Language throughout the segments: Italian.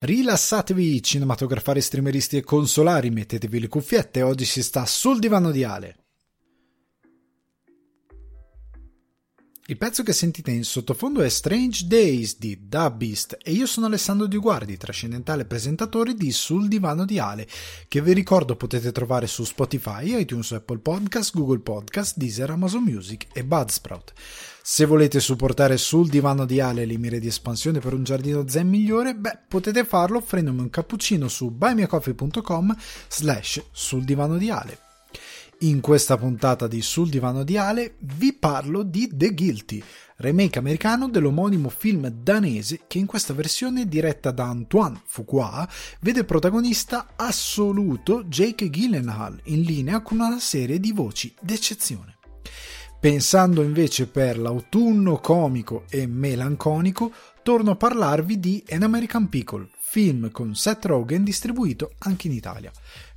Rilassatevi, cinematografari, streameristi e consolari, mettetevi le cuffiette, oggi si sta sul divano di Ale. Il pezzo che sentite in sottofondo è Strange Days di Da Beast e io sono Alessandro Di Guardi, trascendentale presentatore di Sul Divano di Ale, che vi ricordo potete trovare su Spotify, iTunes, Apple Podcast, Google Podcast, Deezer, Amazon Music e Budsprout. Se volete supportare sul divano di Ale le mire di espansione per un giardino zen migliore, beh, potete farlo offrendomi un cappuccino su buymeacoffee.com slash sul divano di Ale. In questa puntata di Sul divano di Ale vi parlo di The Guilty, remake americano dell'omonimo film danese che in questa versione diretta da Antoine Fuqua vede protagonista assoluto Jake Gyllenhaal in linea con una serie di voci d'eccezione. Pensando invece per l'autunno comico e melanconico, torno a parlarvi di An American Pickle, film con Seth Rogen distribuito anche in Italia.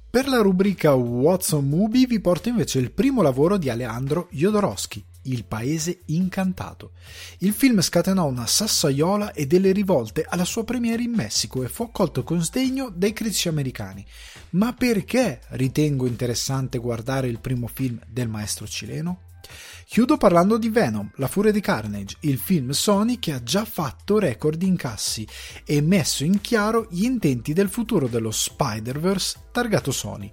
Per la rubrica Watson Movie vi porto invece il primo lavoro di Alejandro Jodorowsky, Il Paese Incantato. Il film scatenò una sassaiola e delle rivolte alla sua premiere in Messico e fu accolto con sdegno dai critici americani. Ma perché ritengo interessante guardare il primo film del maestro cileno? Chiudo parlando di Venom, La furia di Carnage, il film Sony che ha già fatto record incassi e messo in chiaro gli intenti del futuro dello Spider-Verse targato Sony.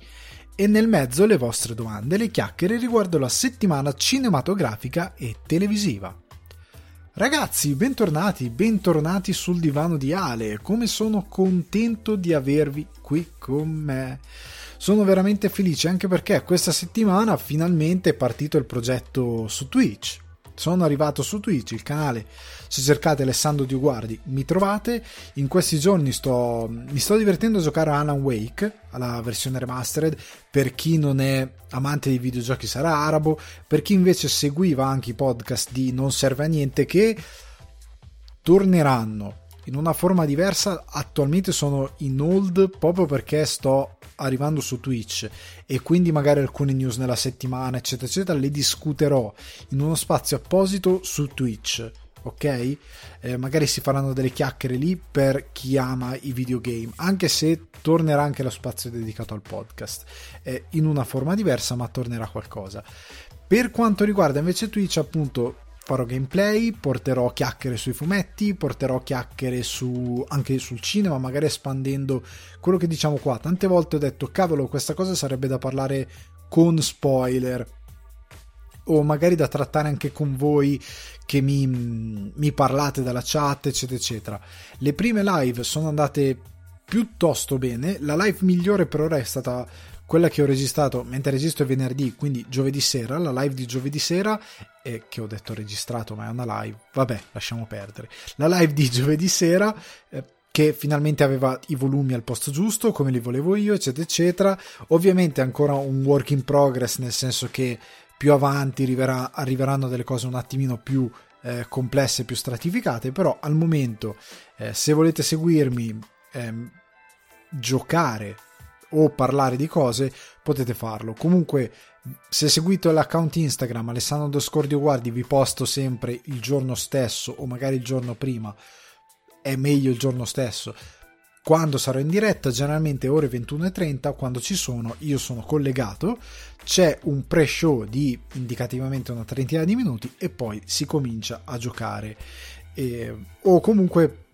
E nel mezzo le vostre domande e le chiacchiere riguardo la settimana cinematografica e televisiva. Ragazzi, bentornati, bentornati sul divano di Ale. Come sono contento di avervi qui con me sono veramente felice anche perché questa settimana finalmente è partito il progetto su Twitch. Sono arrivato su Twitch, il canale, se cercate Alessandro Di Guardi mi trovate. In questi giorni sto, mi sto divertendo a giocare a Alan Wake, alla versione remastered, per chi non è amante dei videogiochi sarà arabo, per chi invece seguiva anche i podcast di Non serve a niente che torneranno in una forma diversa. Attualmente sono in hold proprio perché sto arrivando su Twitch e quindi magari alcune news nella settimana, eccetera, eccetera, le discuterò in uno spazio apposito su Twitch. Ok? Eh, magari si faranno delle chiacchiere lì per chi ama i videogame, anche se tornerà anche lo spazio dedicato al podcast. Eh, in una forma diversa, ma tornerà qualcosa. Per quanto riguarda invece Twitch, appunto, farò gameplay, porterò chiacchiere sui fumetti, porterò chiacchiere su, anche sul cinema, magari espandendo quello che diciamo qua. Tante volte ho detto, cavolo, questa cosa sarebbe da parlare con spoiler, o magari da trattare anche con voi che mi, mi parlate dalla chat, eccetera, eccetera. Le prime live sono andate piuttosto bene, la live migliore per ora è stata quella che ho registrato mentre registro è venerdì, quindi giovedì sera, la live di giovedì sera, eh, che ho detto registrato, ma è una live, vabbè, lasciamo perdere. La live di giovedì sera, eh, che finalmente aveva i volumi al posto giusto, come li volevo io, eccetera, eccetera. Ovviamente ancora un work in progress, nel senso che più avanti arriverà, arriveranno delle cose un attimino più eh, complesse, più stratificate, però al momento, eh, se volete seguirmi, ehm, giocare o parlare di cose, potete farlo. Comunque, se seguite l'account Instagram Alessandro Scordio Guardi, vi posto sempre il giorno stesso o magari il giorno prima. È meglio il giorno stesso. Quando sarò in diretta, generalmente ore 21.30, quando ci sono, io sono collegato, c'è un pre-show di indicativamente una trentina di minuti e poi si comincia a giocare. E, o comunque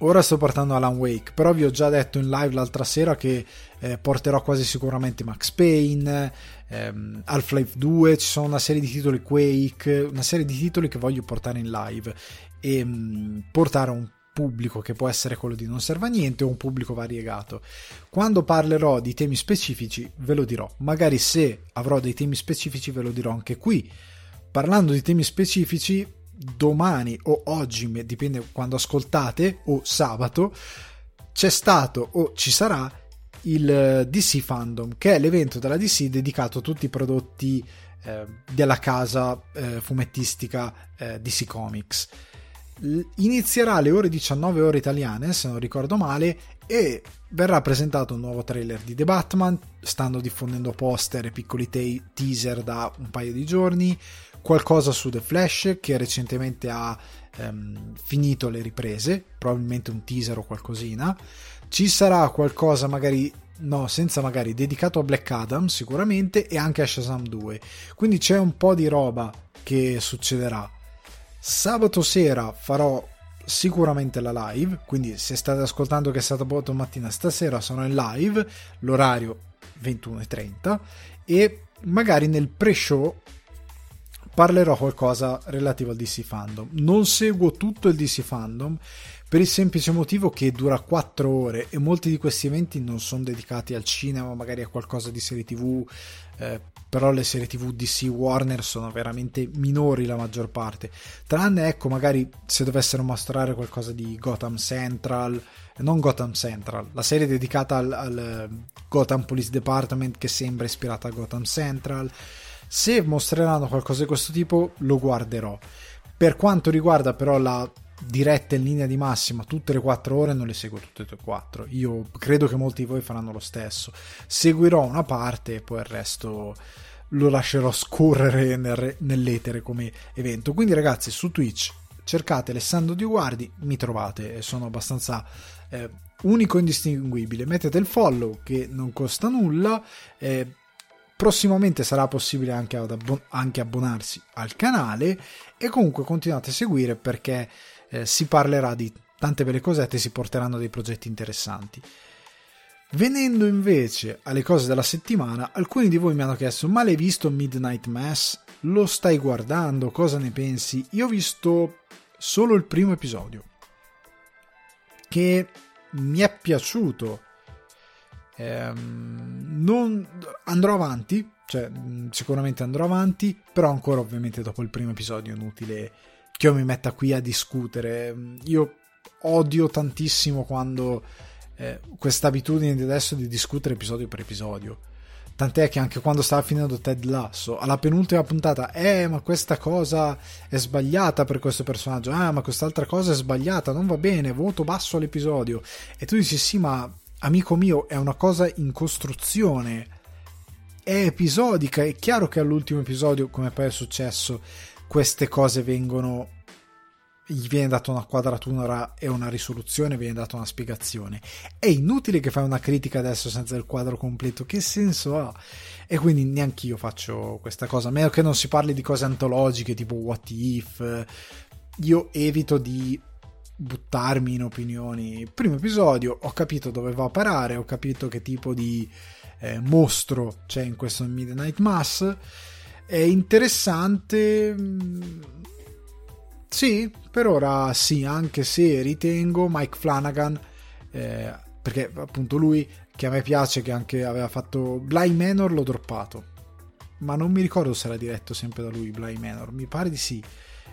Ora sto portando Alan Wake, però vi ho già detto in live l'altra sera che eh, porterò quasi sicuramente Max Payne, ehm, Half-Life 2, ci sono una serie di titoli Quake, una serie di titoli che voglio portare in live e mh, mm, portare un pubblico che può essere quello di non serve a niente o un pubblico variegato. Quando parlerò di temi specifici ve lo dirò, magari se avrò dei temi specifici ve lo dirò anche qui. Parlando di temi specifici, domani o oggi, dipende quando ascoltate, o sabato, c'è stato o ci sarà il eh, DC Fandom, che è l'evento della DC dedicato a tutti i prodotti eh, della casa eh, fumettistica eh, DC Comics. Inizierà alle ore 19 ore italiane, se non ricordo male, e verrà presentato un nuovo trailer di The Batman, stanno diffondendo poster e piccoli te- teaser da un paio di giorni, qualcosa su The Flash che recentemente ha ehm, finito le riprese, probabilmente un teaser o qualcosina. Ci sarà qualcosa magari no, senza magari dedicato a Black Adam sicuramente e anche a Shazam 2. Quindi c'è un po' di roba che succederà. Sabato sera farò sicuramente la live, quindi se state ascoltando che è sabato mattina stasera sono in live, l'orario 21.30 e magari nel pre-show parlerò qualcosa relativo al DC Fandom. Non seguo tutto il DC Fandom per il semplice motivo che dura 4 ore e molti di questi eventi non sono dedicati al cinema, magari a qualcosa di serie TV, eh, però le serie TV DC Warner sono veramente minori la maggior parte. Tranne, ecco, magari se dovessero mostrare qualcosa di Gotham Central, non Gotham Central, la serie dedicata al, al eh, Gotham Police Department che sembra ispirata a Gotham Central. Se mostreranno qualcosa di questo tipo, lo guarderò. Per quanto riguarda però la dirette in linea di massima tutte le 4 ore non le seguo tutte e quattro. Io credo che molti di voi faranno lo stesso. Seguirò una parte e poi il resto lo lascerò scorrere nel, nell'etere come evento. Quindi ragazzi su Twitch cercate Alessandro Di Guardi mi trovate sono abbastanza eh, unico e indistinguibile. Mettete il follow che non costa nulla eh, prossimamente sarà possibile anche, abbon- anche abbonarsi al canale e comunque continuate a seguire perché eh, si parlerà di tante belle cosette e si porteranno dei progetti interessanti. Venendo invece alle cose della settimana, alcuni di voi mi hanno chiesto: Ma l'hai visto Midnight Mass? Lo stai guardando? Cosa ne pensi? Io ho visto solo il primo episodio, che mi è piaciuto. Ehm, non andrò avanti, cioè sicuramente andrò avanti, però ancora ovviamente dopo il primo episodio è inutile che io mi metta qui a discutere. Io odio tantissimo quando eh, questa abitudine di adesso di discutere episodio per episodio. Tant'è che anche quando stava finendo Ted Lasso, alla penultima puntata, eh, ma questa cosa è sbagliata per questo personaggio, ah, ma quest'altra cosa è sbagliata, non va bene, voto basso all'episodio. E tu dici, sì, ma amico mio, è una cosa in costruzione, è episodica, è chiaro che all'ultimo episodio, come poi è successo, queste cose vengono gli viene data una quadratura e una risoluzione, viene data una spiegazione. È inutile che fai una critica adesso senza il quadro completo, che senso ha? E quindi neanche io faccio questa cosa, a meno che non si parli di cose antologiche tipo What If. Io evito di buttarmi in opinioni. Primo episodio, ho capito dove va a parare, ho capito che tipo di eh, mostro c'è in questo Midnight Mass è interessante. Mm, sì, per ora sì, anche se ritengo Mike Flanagan, eh, perché appunto lui che a me piace, che anche aveva fatto Bly Manor, l'ho droppato. Ma non mi ricordo se era diretto sempre da lui Bly Manor, mi pare di sì.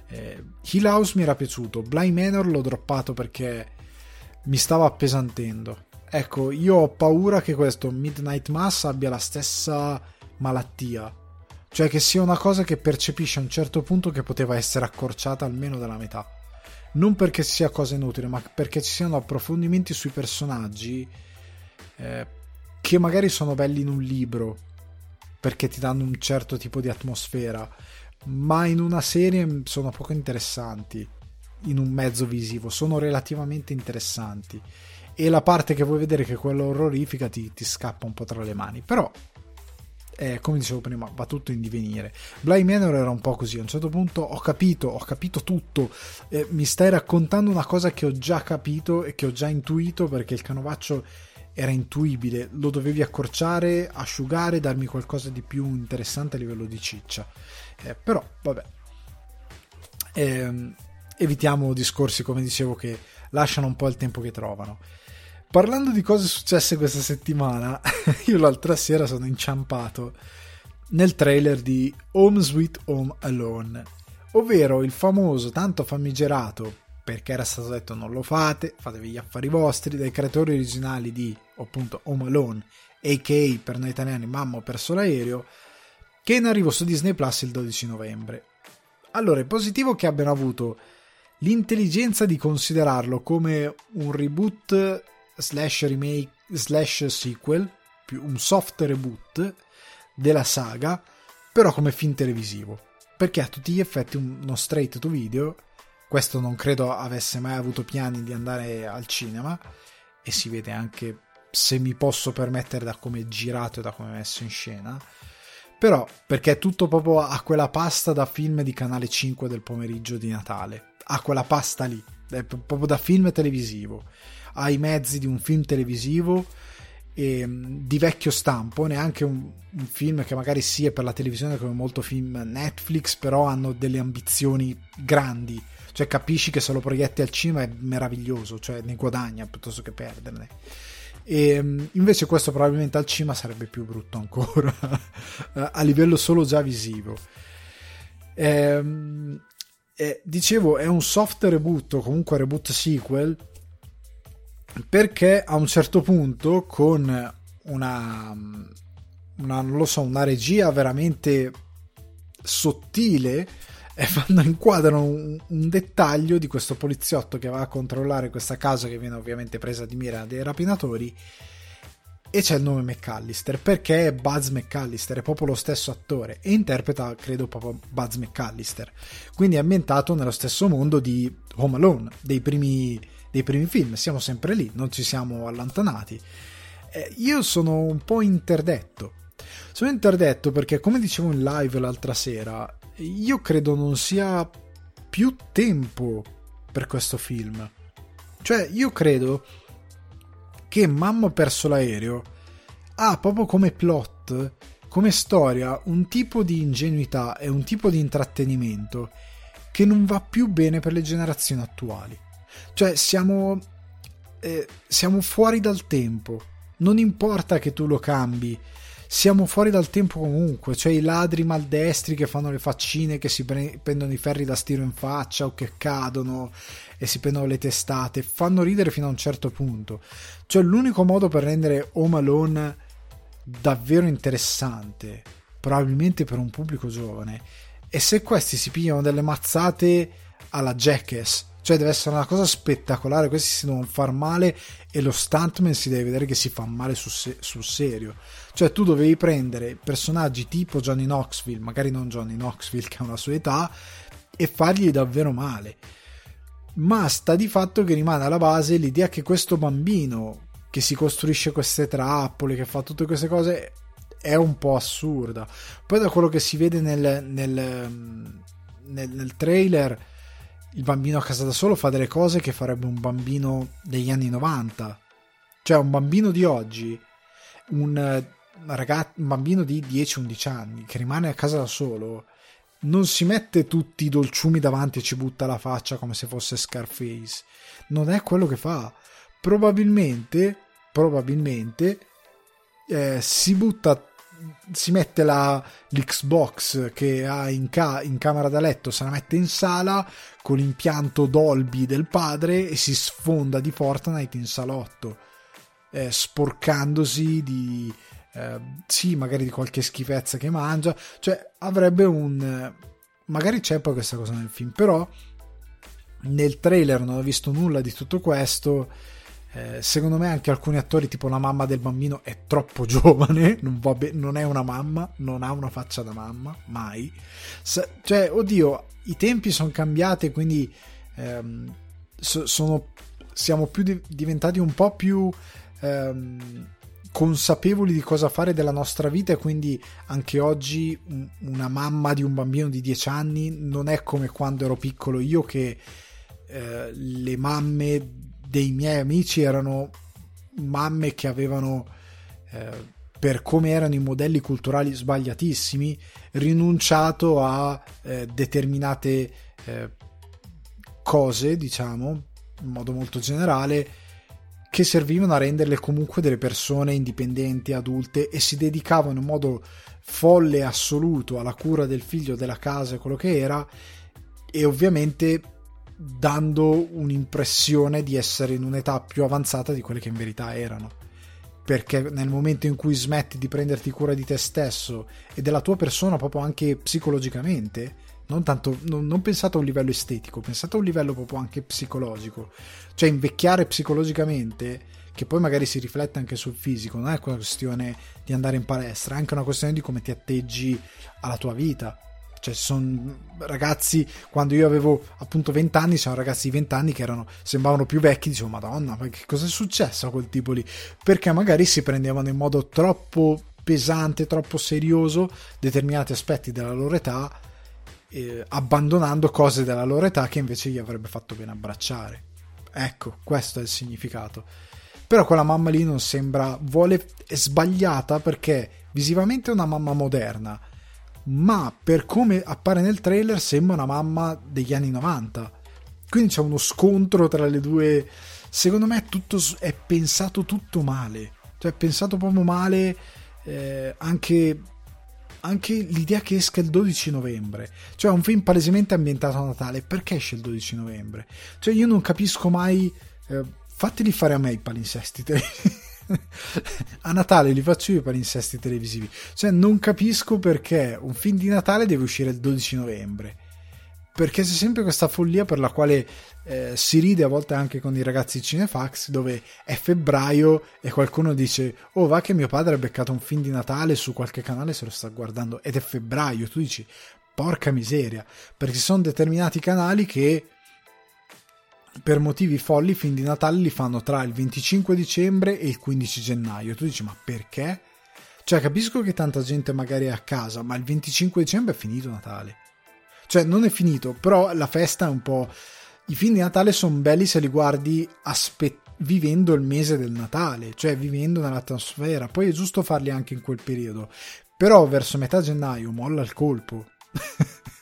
Eh, Hill House mi era piaciuto, Bly Manor l'ho droppato perché mi stava appesantendo. Ecco, io ho paura che questo Midnight Mass abbia la stessa malattia cioè che sia una cosa che percepisce a un certo punto che poteva essere accorciata almeno della metà. Non perché sia cosa inutile, ma perché ci siano approfondimenti sui personaggi eh, che magari sono belli in un libro, perché ti danno un certo tipo di atmosfera, ma in una serie sono poco interessanti, in un mezzo visivo, sono relativamente interessanti. E la parte che vuoi vedere che è quella orrorifica ti, ti scappa un po' tra le mani. Però eh, come dicevo prima, va tutto in divenire. Bly Manor era un po' così, a un certo punto ho capito, ho capito tutto, eh, mi stai raccontando una cosa che ho già capito e che ho già intuito perché il canovaccio era intuibile, lo dovevi accorciare, asciugare, darmi qualcosa di più interessante a livello di ciccia. Eh, però, vabbè, ehm, evitiamo discorsi, come dicevo, che lasciano un po' il tempo che trovano. Parlando di cose successe questa settimana, io l'altra sera sono inciampato nel trailer di Home Sweet Home Alone, ovvero il famoso, tanto famigerato, perché era stato detto non lo fate, fatevi gli affari vostri, dai creatori originali di appunto Home Alone, a.k.a. per noi italiani Mamma ho perso l'aereo, che è in arrivo su Disney Plus il 12 novembre. Allora, è positivo che abbiano avuto l'intelligenza di considerarlo come un reboot slash remake slash sequel, più un soft reboot della saga, però come film televisivo. perché a tutti gli effetti uno straight to video questo non credo avesse mai avuto piani di andare al cinema e si vede anche se mi posso permettere da come è girato e da come è messo in scena. Però perché è tutto proprio a quella pasta da film di canale 5 del pomeriggio di Natale. A quella pasta lì. È proprio da film televisivo ha i mezzi di un film televisivo e, di vecchio stampo, neanche un, un, film che magari sia per la televisione come molto film Netflix, però hanno delle ambizioni grandi, cioè capisci che se lo proietti al cinema è meraviglioso, cioè ne guadagna piuttosto che perderne. E invece questo probabilmente al cinema sarebbe più brutto ancora, a livello solo già visivo. Ehm, eh, dicevo, è un soft reboot, o comunque reboot sequel, perché a un certo punto con una, una non lo so, una regia veramente sottile e fanno, inquadrano un, un, dettaglio di questo poliziotto che va a controllare questa casa che viene ovviamente presa di mira dai rapinatori e c'è il nome McAllister. Perché è Buzz McAllister, è proprio lo stesso attore e interpreta credo proprio Buzz McAllister. Quindi è ambientato nello stesso mondo di Home Alone dei primi dei primi film, siamo sempre lì, non ci siamo allontanati. Eh, io sono un po' interdetto. Sono interdetto perché, come dicevo in live l'altra sera, io credo non sia più tempo per questo film. Cioè, io credo che Mamma perso l'aereo ha proprio come plot, come storia, un tipo di ingenuità e un tipo di intrattenimento che non va più bene per le generazioni attuali. Cioè, siamo, eh, siamo fuori dal tempo. Non importa che tu lo cambi, siamo fuori dal tempo comunque. Cioè, i ladri maldestri che fanno le faccine, che si pre- prendono i ferri da stiro in faccia o che cadono e si prendono le testate, fanno ridere fino a un certo punto. Cioè, l'unico modo per rendere Home Alone davvero interessante, probabilmente per un pubblico giovane, è se questi si pigliano delle mazzate alla Jackass cioè deve essere una cosa spettacolare, questi si devono far male e lo stuntman si deve vedere che si fa male sul, se- sul serio. Cioè tu dovevi prendere personaggi tipo Johnny Knoxville, magari non Johnny Knoxville che ha una sua età, e fargli davvero male. Ma sta di fatto che rimane alla base l'idea che questo bambino che si costruisce queste trappole, che fa tutte queste cose, è un po' assurda. Poi da quello che si vede nel, nel, nel, nel trailer il bambino a casa da solo fa delle cose che farebbe un bambino degli anni 90. Cioè un bambino di oggi, un, ragazzo, un bambino di 10-11 anni che rimane a casa da solo, non si mette tutti i dolciumi davanti e ci butta la faccia come se fosse Scarface. Non è quello che fa. Probabilmente, probabilmente eh, si butta si mette la, l'Xbox che ha in, ca- in, camera da letto, se la mette in sala con l'impianto Dolby del padre e si sfonda di Fortnite in salotto, eh, sporcandosi di... Eh, sì, magari di qualche schifezza che mangia, cioè avrebbe un... magari c'è poi questa cosa nel film, però nel trailer non ho visto nulla di tutto questo eh, secondo me anche alcuni attori, tipo la mamma del bambino, è troppo giovane, non, be- non è una mamma, non ha una faccia da mamma, mai. S- cioè, oddio, i tempi sono cambiati, quindi ehm, so- sono, siamo di- diventati un po' più... Ehm, consapevoli di cosa fare della nostra vita e quindi anche oggi una mamma di un bambino di 10 anni non è come quando ero piccolo io che eh, le mamme dei miei amici erano mamme che avevano, eh, per come erano i modelli culturali sbagliatissimi, rinunciato a eh, determinate eh, cose, diciamo, in modo molto generale, che servivano a renderle comunque delle persone indipendenti, adulte e si dedicavano in modo folle assoluto alla cura del figlio, della casa quello che era e ovviamente dando un'impressione di essere in un'età più avanzata di quelle che in verità erano. Perché nel momento in cui smetti di prenderti cura di te stesso e della tua persona, proprio anche psicologicamente, non, tanto, non, non pensate a un livello estetico, pensate a un livello proprio anche psicologico. Cioè invecchiare psicologicamente, che poi magari si riflette anche sul fisico, non è una questione di andare in palestra, è anche una questione di come ti atteggi alla tua vita Cioè, sono ragazzi, quando io avevo appunto 20 anni, c'erano ragazzi di 20 anni che erano, sembravano più vecchi, dicevo, madonna, ma che cosa è successo a quel tipo lì? Perché magari si prendevano in modo troppo pesante, troppo serioso determinati aspetti della loro età, eh, abbandonando cose della loro età che invece gli avrebbe fatto bene abbracciare. Ecco, questo è il significato. Però quella mamma lì non sembra, vuole, è sbagliata perché visivamente è una mamma moderna ma per come appare nel trailer sembra una mamma degli anni 90. Quindi c'è uno scontro tra le due. Secondo me è, tutto, è pensato tutto male. Cioè, è pensato proprio male eh, anche, anche l'idea che esca il 12 novembre. Cioè, è un film palesemente ambientato a Natale. Perché esce il 12 novembre? Cioè, io non capisco mai. Eh, fateli fare a me i palinsesti a Natale li faccio io i palinsesti televisivi. Cioè, non capisco perché un film di Natale deve uscire il 12 novembre. Perché c'è sempre questa follia per la quale eh, si ride a volte anche con i ragazzi Cinefax, dove è febbraio e qualcuno dice: Oh, va che mio padre ha beccato un film di Natale su qualche canale se lo sta guardando ed è febbraio. Tu dici: Porca miseria, perché ci sono determinati canali che per motivi folli i film di Natale li fanno tra il 25 dicembre e il 15 gennaio. Tu dici, ma perché? Cioè, capisco che tanta gente magari è a casa, ma il 25 dicembre è finito Natale. Cioè, non è finito, però la festa è un po'... I film di Natale sono belli se li guardi aspe... vivendo il mese del Natale, cioè vivendo nell'atmosfera. Poi è giusto farli anche in quel periodo. Però verso metà gennaio molla il colpo.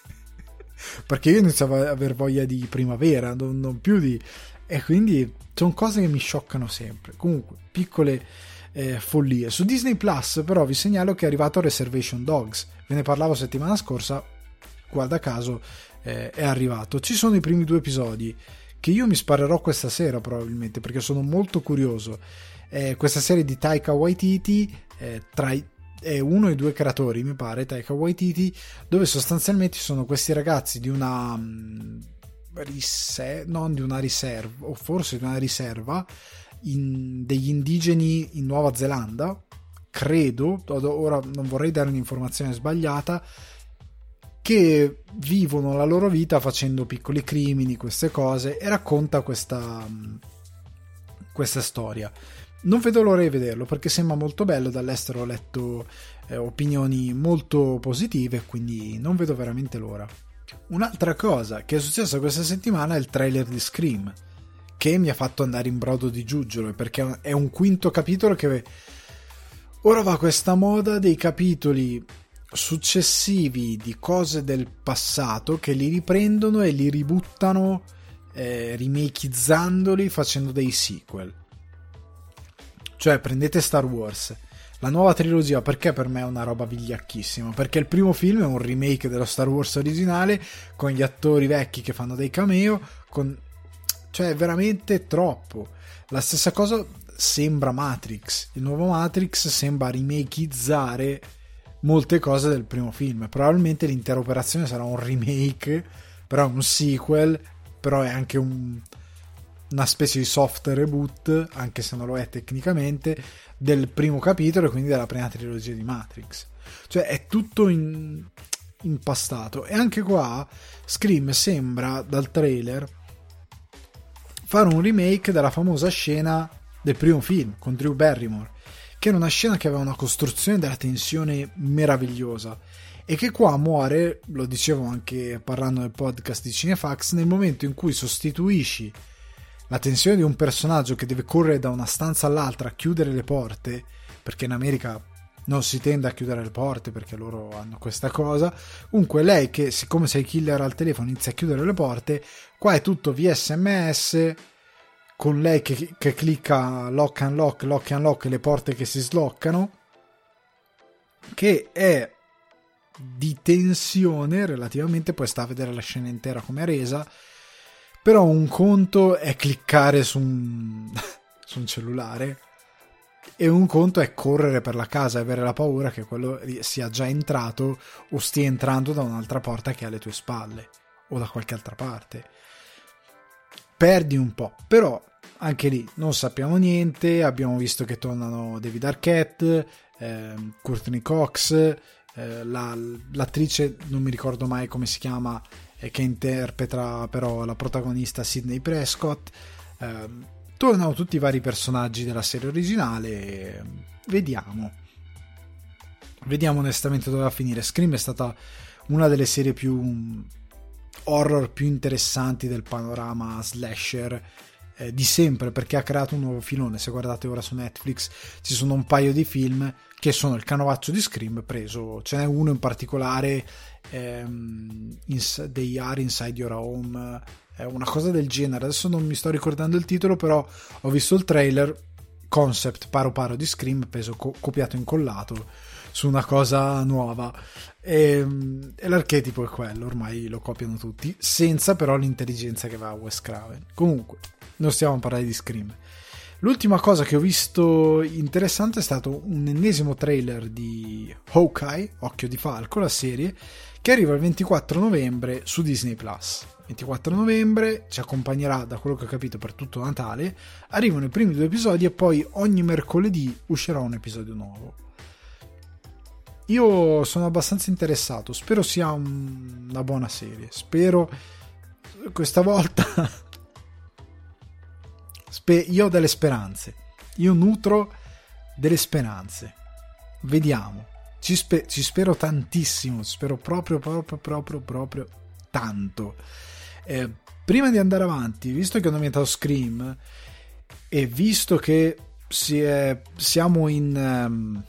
perché io iniziavo ad aver voglia di primavera, non, non più di... e quindi sono cose che mi scioccano sempre. Comunque, piccole eh, follie. Su Disney Plus però vi segnalo che è arrivato Reservation Dogs, ve ne parlavo settimana scorsa, guarda caso eh, è arrivato. Ci sono i primi due episodi che io mi sparerò questa sera probabilmente perché sono molto curioso. Eh, questa serie di Taika Waititi eh, tra i è uno dei due creatori, mi pare, Taika Waititi, dove sostanzialmente sono questi ragazzi di una mm, riserva, non di una riserva, o forse di una riserva in, degli indigeni in Nuova Zelanda, credo, ora non vorrei dare un'informazione sbagliata, che vivono la loro vita facendo piccoli crimini, queste cose, e racconta questa, mm, questa storia. Non vedo l'ora di vederlo perché sembra molto bello. Dall'estero ho letto eh, opinioni molto positive, quindi non vedo veramente l'ora. Un'altra cosa che è successa questa settimana è il trailer di Scream, che mi ha fatto andare in brodo di giuggiolo perché è un quinto capitolo che ora va questa moda dei capitoli successivi di cose del passato che li riprendono e li ributtano eh, remakizzandoli facendo dei sequel cioè, prendete Star Wars, la nuova trilogia, perché per me è una roba vigliacchissima? Perché il primo film è un remake dello Star Wars originale, con gli attori vecchi che fanno dei cameo, con... cioè è veramente troppo. La stessa cosa sembra Matrix. Il nuovo Matrix sembra remakizzare molte cose del primo film. Probabilmente l'intera operazione sarà un remake, però un sequel, però è anche un una specie di soft reboot, anche se non lo è tecnicamente, del primo capitolo e quindi della prima trilogia di Matrix. Cioè è tutto in, impastato. E anche qua Scream sembra dal trailer fare un remake della famosa scena del primo film con Drew Barrymore, che era una scena che aveva una costruzione della tensione meravigliosa e che qua muore, lo dicevo anche parlando nel podcast di Cinefax, nel momento in cui sostituisci la tensione di un personaggio che deve correre da una stanza all'altra a chiudere le porte, perché in America non si tende a chiudere le porte perché loro hanno questa cosa. Comunque, lei che, siccome sei killer al telefono, inizia a chiudere le porte. Qua è tutto via sms con lei che, che clicca lock and lock, lock and lock le porte che si sloccano. Che è di tensione relativamente. Poi sta a vedere la scena intera come resa però un conto è cliccare su un, su un cellulare e un conto è correre per la casa e avere la paura che quello sia già entrato o stia entrando da un'altra porta che è alle tue spalle o da qualche altra parte. Perdi un po', però anche lì non sappiamo niente, abbiamo visto che tornano David Arquette, eh, Courtney Cox, eh, la, l'attrice non mi ricordo mai come si chiama che interpreta però la protagonista Sidney Prescott. Eh, tornano tutti i vari personaggi della serie originale vediamo. Vediamo onestamente dove va a finire. Scream è stata una delle serie più horror più interessanti del panorama slasher eh, di sempre perché ha creato un nuovo filone. Se guardate ora su Netflix ci sono un paio di film che sono il canovaccio di Scream preso, ce n'è uno in particolare, ehm, ins- Are Inside Your Home, è una cosa del genere. Adesso non mi sto ricordando il titolo, però ho visto il trailer, concept paro paro di Scream, peso co- copiato e incollato su una cosa nuova. E, ehm, e, l'archetipo è quello, ormai lo copiano tutti, senza però l'intelligenza che va a Wes Craven. Comunque, non stiamo a parlare di Scream. L'ultima cosa che ho visto interessante è stato un ennesimo trailer di Hawkeye, Occhio di Falco, la serie, che arriva il 24 novembre su Disney Plus. 24 novembre ci accompagnerà, da quello che ho capito, per tutto Natale. Arrivano i primi due episodi e poi ogni mercoledì uscirà un episodio nuovo. Io sono abbastanza interessato, spero sia un, una buona serie. Spero questa volta Spe- io ho delle speranze. Io nutro delle speranze. Vediamo. Ci, spe- ci spero tantissimo. Spero proprio, proprio, proprio, proprio tanto. Eh, prima di andare avanti, visto che ho nominato Scream e visto che è, siamo in um,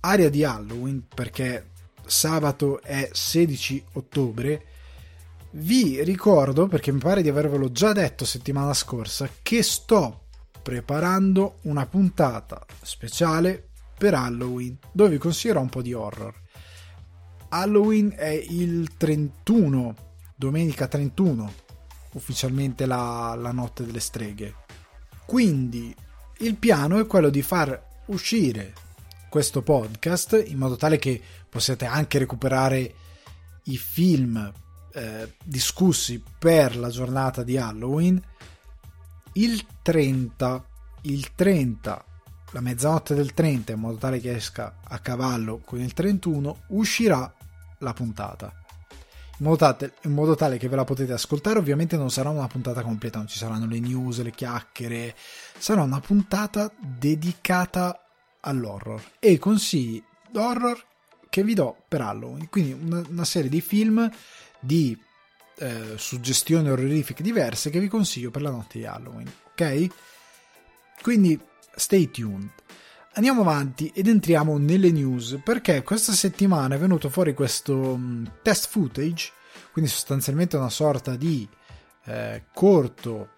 area di Halloween perché sabato è 16 ottobre vi ricordo, perché mi pare di avervelo già detto settimana scorsa, che sto preparando una puntata speciale per Halloween, dove vi consiglierò un po' di horror. Halloween è il 31, domenica 31, ufficialmente la, la notte delle streghe. Quindi il piano è quello di far uscire questo podcast in modo tale che possiate anche recuperare i film eh, discussi per la giornata di Halloween il 30 il 30 la mezzanotte del 30 in modo tale che esca a cavallo con il 31 uscirà la puntata. In modo, tale, in modo tale che ve la potete ascoltare ovviamente non sarà una puntata completa non ci saranno le news le chiacchiere sarà una puntata dedicata all'horror. E i consigli d'horror che vi do per Halloween. Quindi una, una serie di film di eh, suggestioni orrorifiche diverse che vi consiglio per la notte di Halloween, ok? Quindi stay tuned. Andiamo avanti ed entriamo nelle news perché questa settimana è venuto fuori questo um, test footage, quindi sostanzialmente una sorta di eh, corto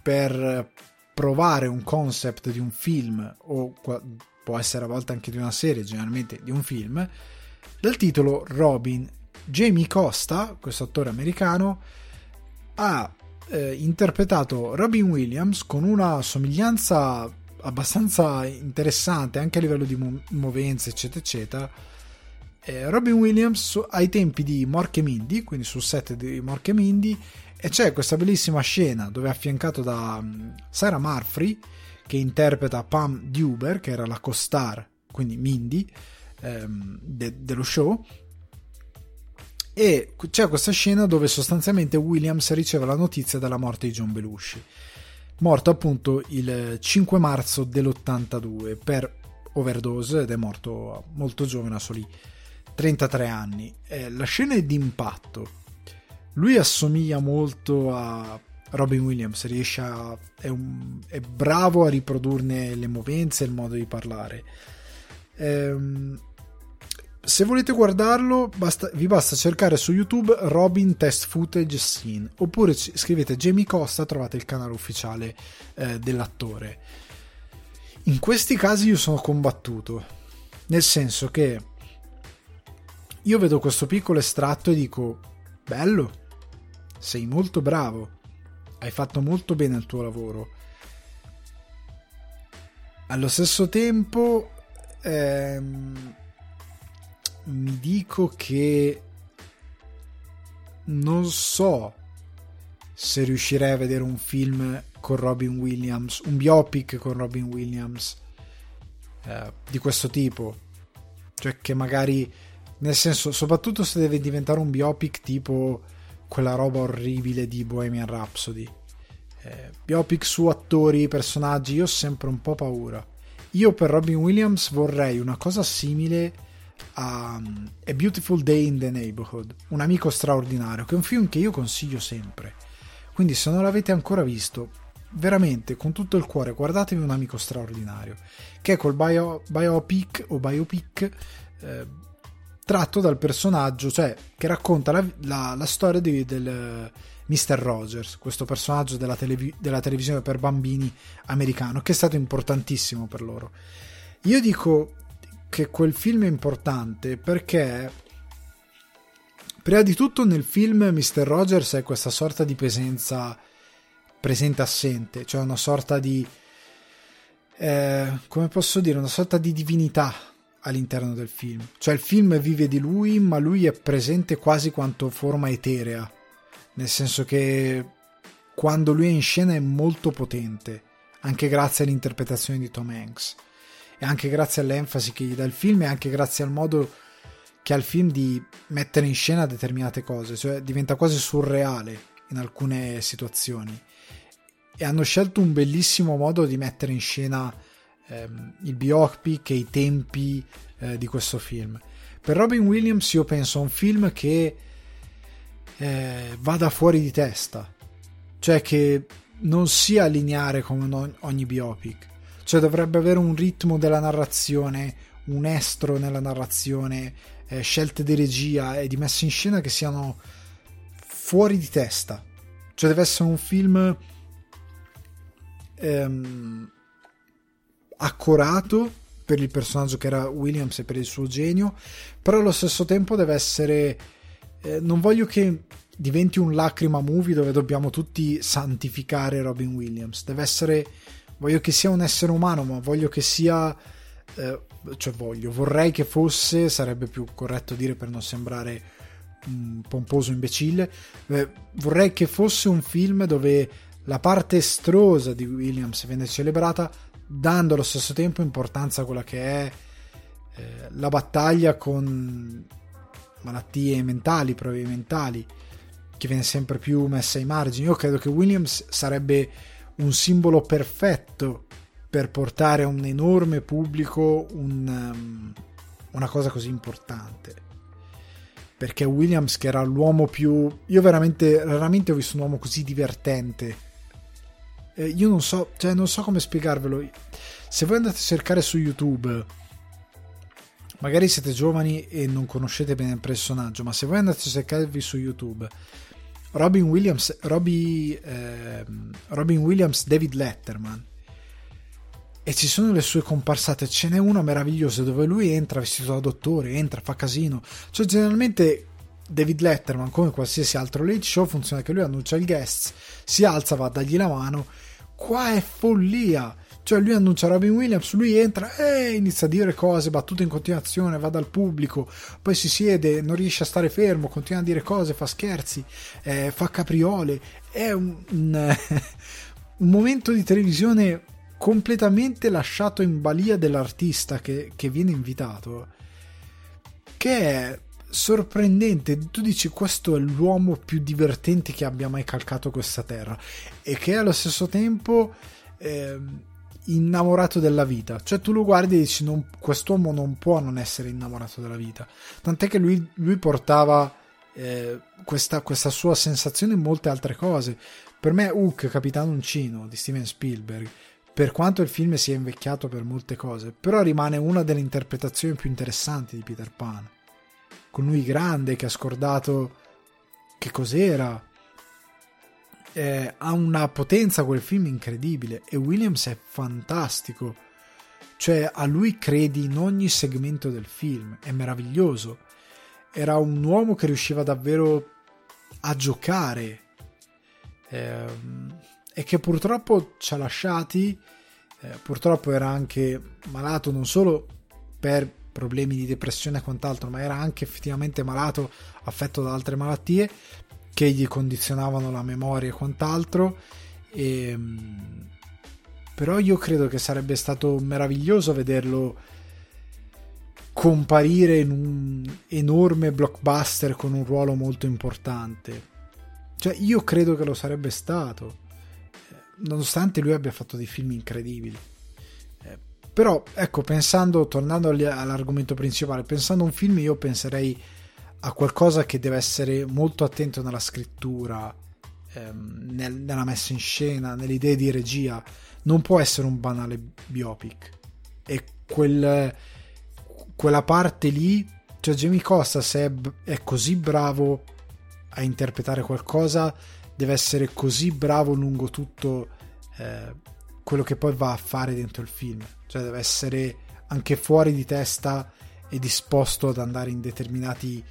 per provare un concept di un film o può essere a volte anche di una serie, generalmente di un film, dal titolo Robin Jamie Costa, questo attore americano, ha eh, interpretato Robin Williams con una somiglianza abbastanza interessante anche a livello di mo- movenze, eccetera, eccetera. Eh, Robin Williams ai tempi di Mork e Mindy, quindi sul set di Mork e Mindy, e c'è questa bellissima scena dove è affiancato da um, Sarah Marfrey che interpreta Pam Duber, che era la co-star, quindi Mindy, ehm, de- dello show e c'è questa scena dove sostanzialmente Williams riceve la notizia della morte di John Belushi morto appunto il 5 marzo dell'82 per overdose ed è morto molto giovane a soli 33 anni. Eh, la scena è d'impatto. Lui assomiglia molto a Robin Williams riesce a è, un, è bravo a riprodurne le movenze e il modo di parlare. Ehm, se volete guardarlo, basta, vi basta cercare su YouTube Robin Test Footage Scene oppure scrivete Jamie Costa, trovate il canale ufficiale eh, dell'attore. In questi casi io sono combattuto, nel senso che io vedo questo piccolo estratto e dico: Bello, sei molto bravo, hai fatto molto bene il tuo lavoro. Allo stesso tempo. Ehm, mi dico che non so se riuscirei a vedere un film con Robin Williams, un biopic con Robin Williams eh, di questo tipo, cioè che magari Nel senso, soprattutto se deve diventare un biopic tipo quella roba orribile di Bohemian Rhapsody. Eh, biopic su attori, personaggi, io ho sempre un po' paura. Io per Robin Williams vorrei una cosa simile a A Beautiful Day in the Neighborhood, Un amico straordinario, che è un film che io consiglio sempre. Quindi se non l'avete ancora visto, veramente con tutto il cuore guardatevi Un amico straordinario, che è col bio, biopic o biopic eh, tratto dal personaggio, cioè che racconta la, la, la storia di, del Mr. Rogers, questo personaggio della, televi- della televisione per bambini americano, che è stato importantissimo per loro. Io dico che quel film è importante perché prima di tutto nel film Mr. Rogers è questa sorta di presenza presente assente, cioè una sorta di eh, come posso dire, una sorta di divinità all'interno del film. Cioè il film vive di lui, ma lui è presente quasi quanto forma eterea, nel senso che quando lui è in scena è molto potente, anche grazie all'interpretazione di Tom Hanks e anche grazie all'enfasi che gli dà il film e anche grazie al modo che ha il film di mettere in scena determinate cose, cioè diventa quasi surreale in alcune situazioni. E hanno scelto un bellissimo modo di mettere in scena ehm, il biopic e i tempi eh, di questo film. Per Robin Williams io penso a un film che eh, vada fuori di testa, cioè che non sia lineare come ogni biopic, cioè dovrebbe avere un ritmo della narrazione, un estro nella narrazione, eh, scelte di regia e di messa in scena che siano fuori di testa. Cioè deve essere un film ehm, accorato per il personaggio che era Williams e per il suo genio, però allo stesso tempo deve essere... Eh, non voglio che diventi un lacrima movie dove dobbiamo tutti santificare Robin Williams, deve essere voglio che sia un essere umano, ma voglio che sia. Eh, cioè, voglio, vorrei che fosse, sarebbe più corretto dire per non sembrare un pomposo imbecille. Eh, vorrei che fosse un film dove la parte estrosa di Williams viene celebrata, dando allo stesso tempo importanza a quella che è eh, la battaglia con malattie mentali, problemi mentali, che viene sempre più messa ai margini. Io credo che Williams sarebbe un simbolo perfetto per portare a un enorme pubblico un, um, una cosa così importante. Perché Williams, che era l'uomo più. Io veramente raramente ho visto un uomo così divertente. Eh, io non so, cioè, non so come spiegarvelo. Se voi andate a cercare su YouTube, magari siete giovani e non conoscete bene il personaggio, ma se voi andate a cercarvi su YouTube Robin Williams, Robbie, eh, Robin Williams, David Letterman. E ci sono le sue comparsate. Ce n'è una meravigliosa dove lui entra vestito da dottore, entra, fa casino. Cioè, generalmente David Letterman, come qualsiasi altro late show, funziona che lui annuncia il guest, si alza, va a dargli la mano. Qua è follia cioè lui annuncia Robin Williams, lui entra e inizia a dire cose, battute in continuazione, va dal pubblico, poi si siede, non riesce a stare fermo, continua a dire cose, fa scherzi, eh, fa capriole. È un, un, un, momento di televisione completamente lasciato in balia dell'artista che, che viene invitato, che è sorprendente. Tu dici questo è l'uomo più divertente che abbia mai calcato questa terra e che allo stesso tempo... Eh, innamorato della vita. Cioè tu lo guardi e dici non, quest'uomo non può non essere innamorato della vita. Tant'è che lui, lui portava eh, questa, questa, sua sensazione in molte altre cose. Per me Hook, Capitano Uncino di Steven Spielberg, per quanto il film sia invecchiato per molte cose, però rimane una delle interpretazioni più interessanti di Peter Pan. Con lui grande che ha scordato che cos'era, eh, ha una potenza quel film incredibile e Williams è fantastico. Cioè, a lui credi in ogni segmento del film, è meraviglioso. Era un uomo che riusciva davvero a giocare ehm, e che purtroppo ci ha lasciati. Eh, purtroppo era anche malato non solo per problemi di depressione e quant'altro, ma era anche effettivamente malato, affetto da altre malattie, che gli condizionavano la memoria e quant'altro. E, ehm, però io credo che sarebbe stato meraviglioso vederlo comparire in un enorme blockbuster con un ruolo molto importante. Cioè, io credo che lo sarebbe stato, nonostante lui abbia fatto dei film incredibili. Eh, però, ecco, pensando, tornando all'argomento principale, pensando a un film, io penserei a qualcosa che deve essere molto attento nella scrittura, ehm, nel, nella messa in scena, nelle idee di regia. Non può essere un banale biopic. E quel, quella parte lì, cioè Jamie Costa, se è, è così bravo a interpretare qualcosa, deve essere così bravo lungo tutto eh, quello che poi va a fare dentro il film. Cioè deve essere anche fuori di testa e disposto ad andare in determinati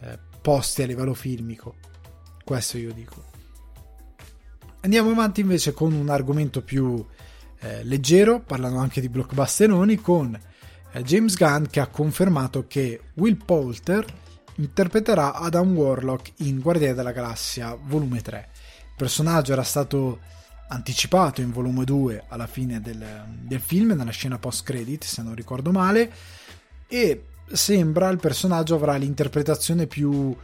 eh, posti a livello filmico. Questo io dico. Andiamo avanti invece con un argomento più eh, leggero, parlando anche di blockbusteroni, con eh, James Gunn che ha confermato che Will Poulter interpreterà Adam Warlock in Guardiani della Galassia volume 3. Il personaggio era stato anticipato in volume 2 alla fine del, del film, nella scena post-credit, se non ricordo male, e sembra il personaggio avrà l'interpretazione più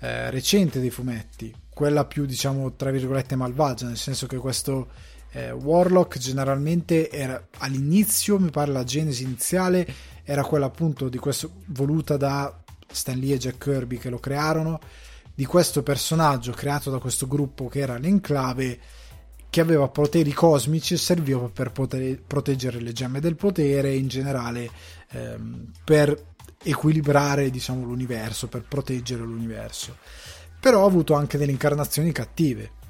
eh, recente dei fumetti, quella più diciamo tra virgolette malvagia, nel senso che questo eh, Warlock generalmente era all'inizio, mi pare la genesi iniziale era quella appunto di questo voluta da Stan Lee e Jack Kirby che lo crearono, di questo personaggio creato da questo gruppo che era l'Enclave che aveva poteri cosmici e serviva per poter, proteggere le gemme del potere e in generale ehm, per equilibrare diciamo, l'universo, per proteggere l'universo. Però ha avuto anche delle incarnazioni cattive.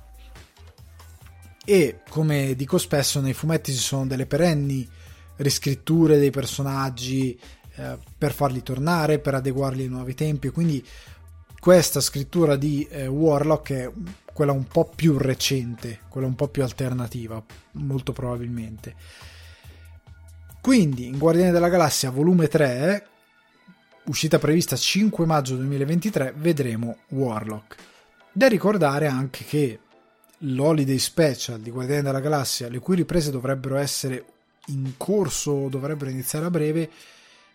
E come dico spesso, nei fumetti ci sono delle perenni riscritture dei personaggi eh, per farli tornare, per adeguarli ai nuovi tempi. Quindi questa scrittura di eh, Warlock è quella un po' più recente, quella un po' più alternativa, molto probabilmente. Quindi in Guardiani della Galassia volume 3, uscita prevista 5 maggio 2023, vedremo Warlock. Da ricordare anche che l'Holiday Special di Guardiani della Galassia, le cui riprese dovrebbero essere in corso, dovrebbero iniziare a breve,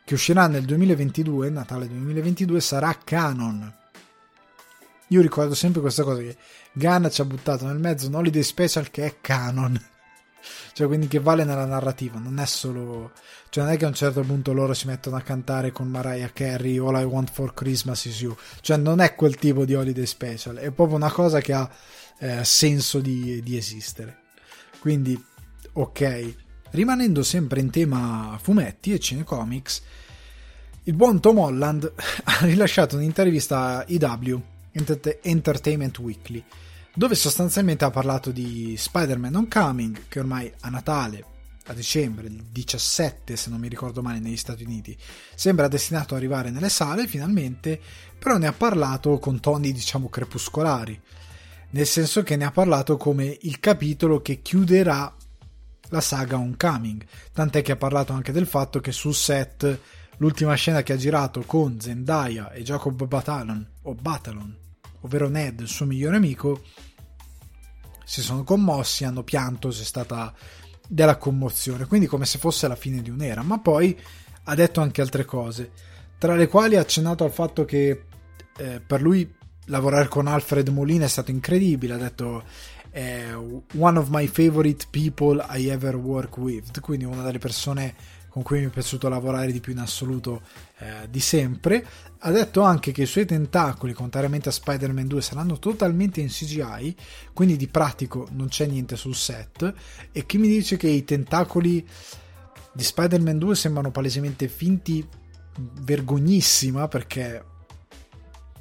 che uscirà nel 2022, Natale 2022, sarà canon. Io ricordo sempre questa cosa che Gunn ci ha buttato nel mezzo un holiday special che è canon. Cioè, quindi che vale nella narrativa, non è solo. Cioè, non è che a un certo punto loro si mettono a cantare con Mariah Carey All I Want for Christmas is You. Cioè, non è quel tipo di holiday special, è proprio una cosa che ha eh, senso di, di esistere. Quindi, ok. Rimanendo sempre in tema fumetti e cinecomics, il buon Tom Holland ha rilasciato un'intervista a IW, Entertainment Weekly, dove sostanzialmente ha parlato di Spider-Man Homecoming, che ormai a Natale, a dicembre, il 17 se non mi ricordo male negli Stati Uniti, sembra destinato ad arrivare nelle sale finalmente, però ne ha parlato con toni diciamo crepuscolari, nel senso che ne ha parlato come il capitolo che chiuderà la saga Homecoming, tant'è che ha parlato anche del fatto che sul set l'ultima scena che ha girato con Zendaya e Jacob Batalon, o Batalon, ovvero Ned, il suo migliore amico, si sono commossi, hanno pianto, c'è stata della commozione, quindi come se fosse la fine di un'era, ma poi ha detto anche altre cose, tra le quali ha accennato al fatto che eh, per lui lavorare con Alfred Molina è stato incredibile, ha detto è one of my favorite people I ever work with, quindi una delle persone con cui mi è piaciuto lavorare di più in assoluto eh, di sempre. Ha detto anche che i suoi tentacoli, contrariamente a Spider-Man 2, saranno totalmente in CGI, quindi di pratico non c'è niente sul set. E chi mi dice che i tentacoli di Spider-Man 2 sembrano palesemente finti, vergognissima perché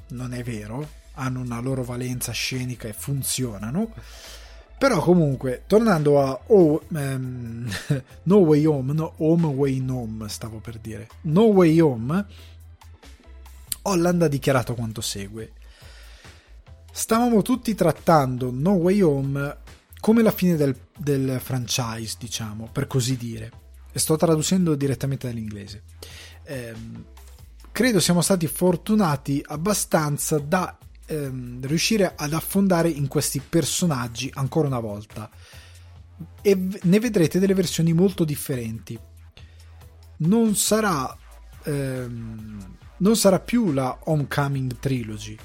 non è vero, hanno una loro valenza scenica e funzionano. Però comunque, tornando a oh, um, No Way Home, no Home Way Home, stavo per dire. No Way Home, Holland ha dichiarato quanto segue. Stavamo tutti trattando No Way Home come la fine del, del franchise, diciamo, per così dire. E sto traducendo direttamente dall'inglese. Eh, credo siamo stati fortunati abbastanza da ehm, riuscire ad affondare in questi personaggi ancora una volta e ne vedrete delle versioni molto differenti non sarà ehm, non sarà più la Homecoming Trilogy.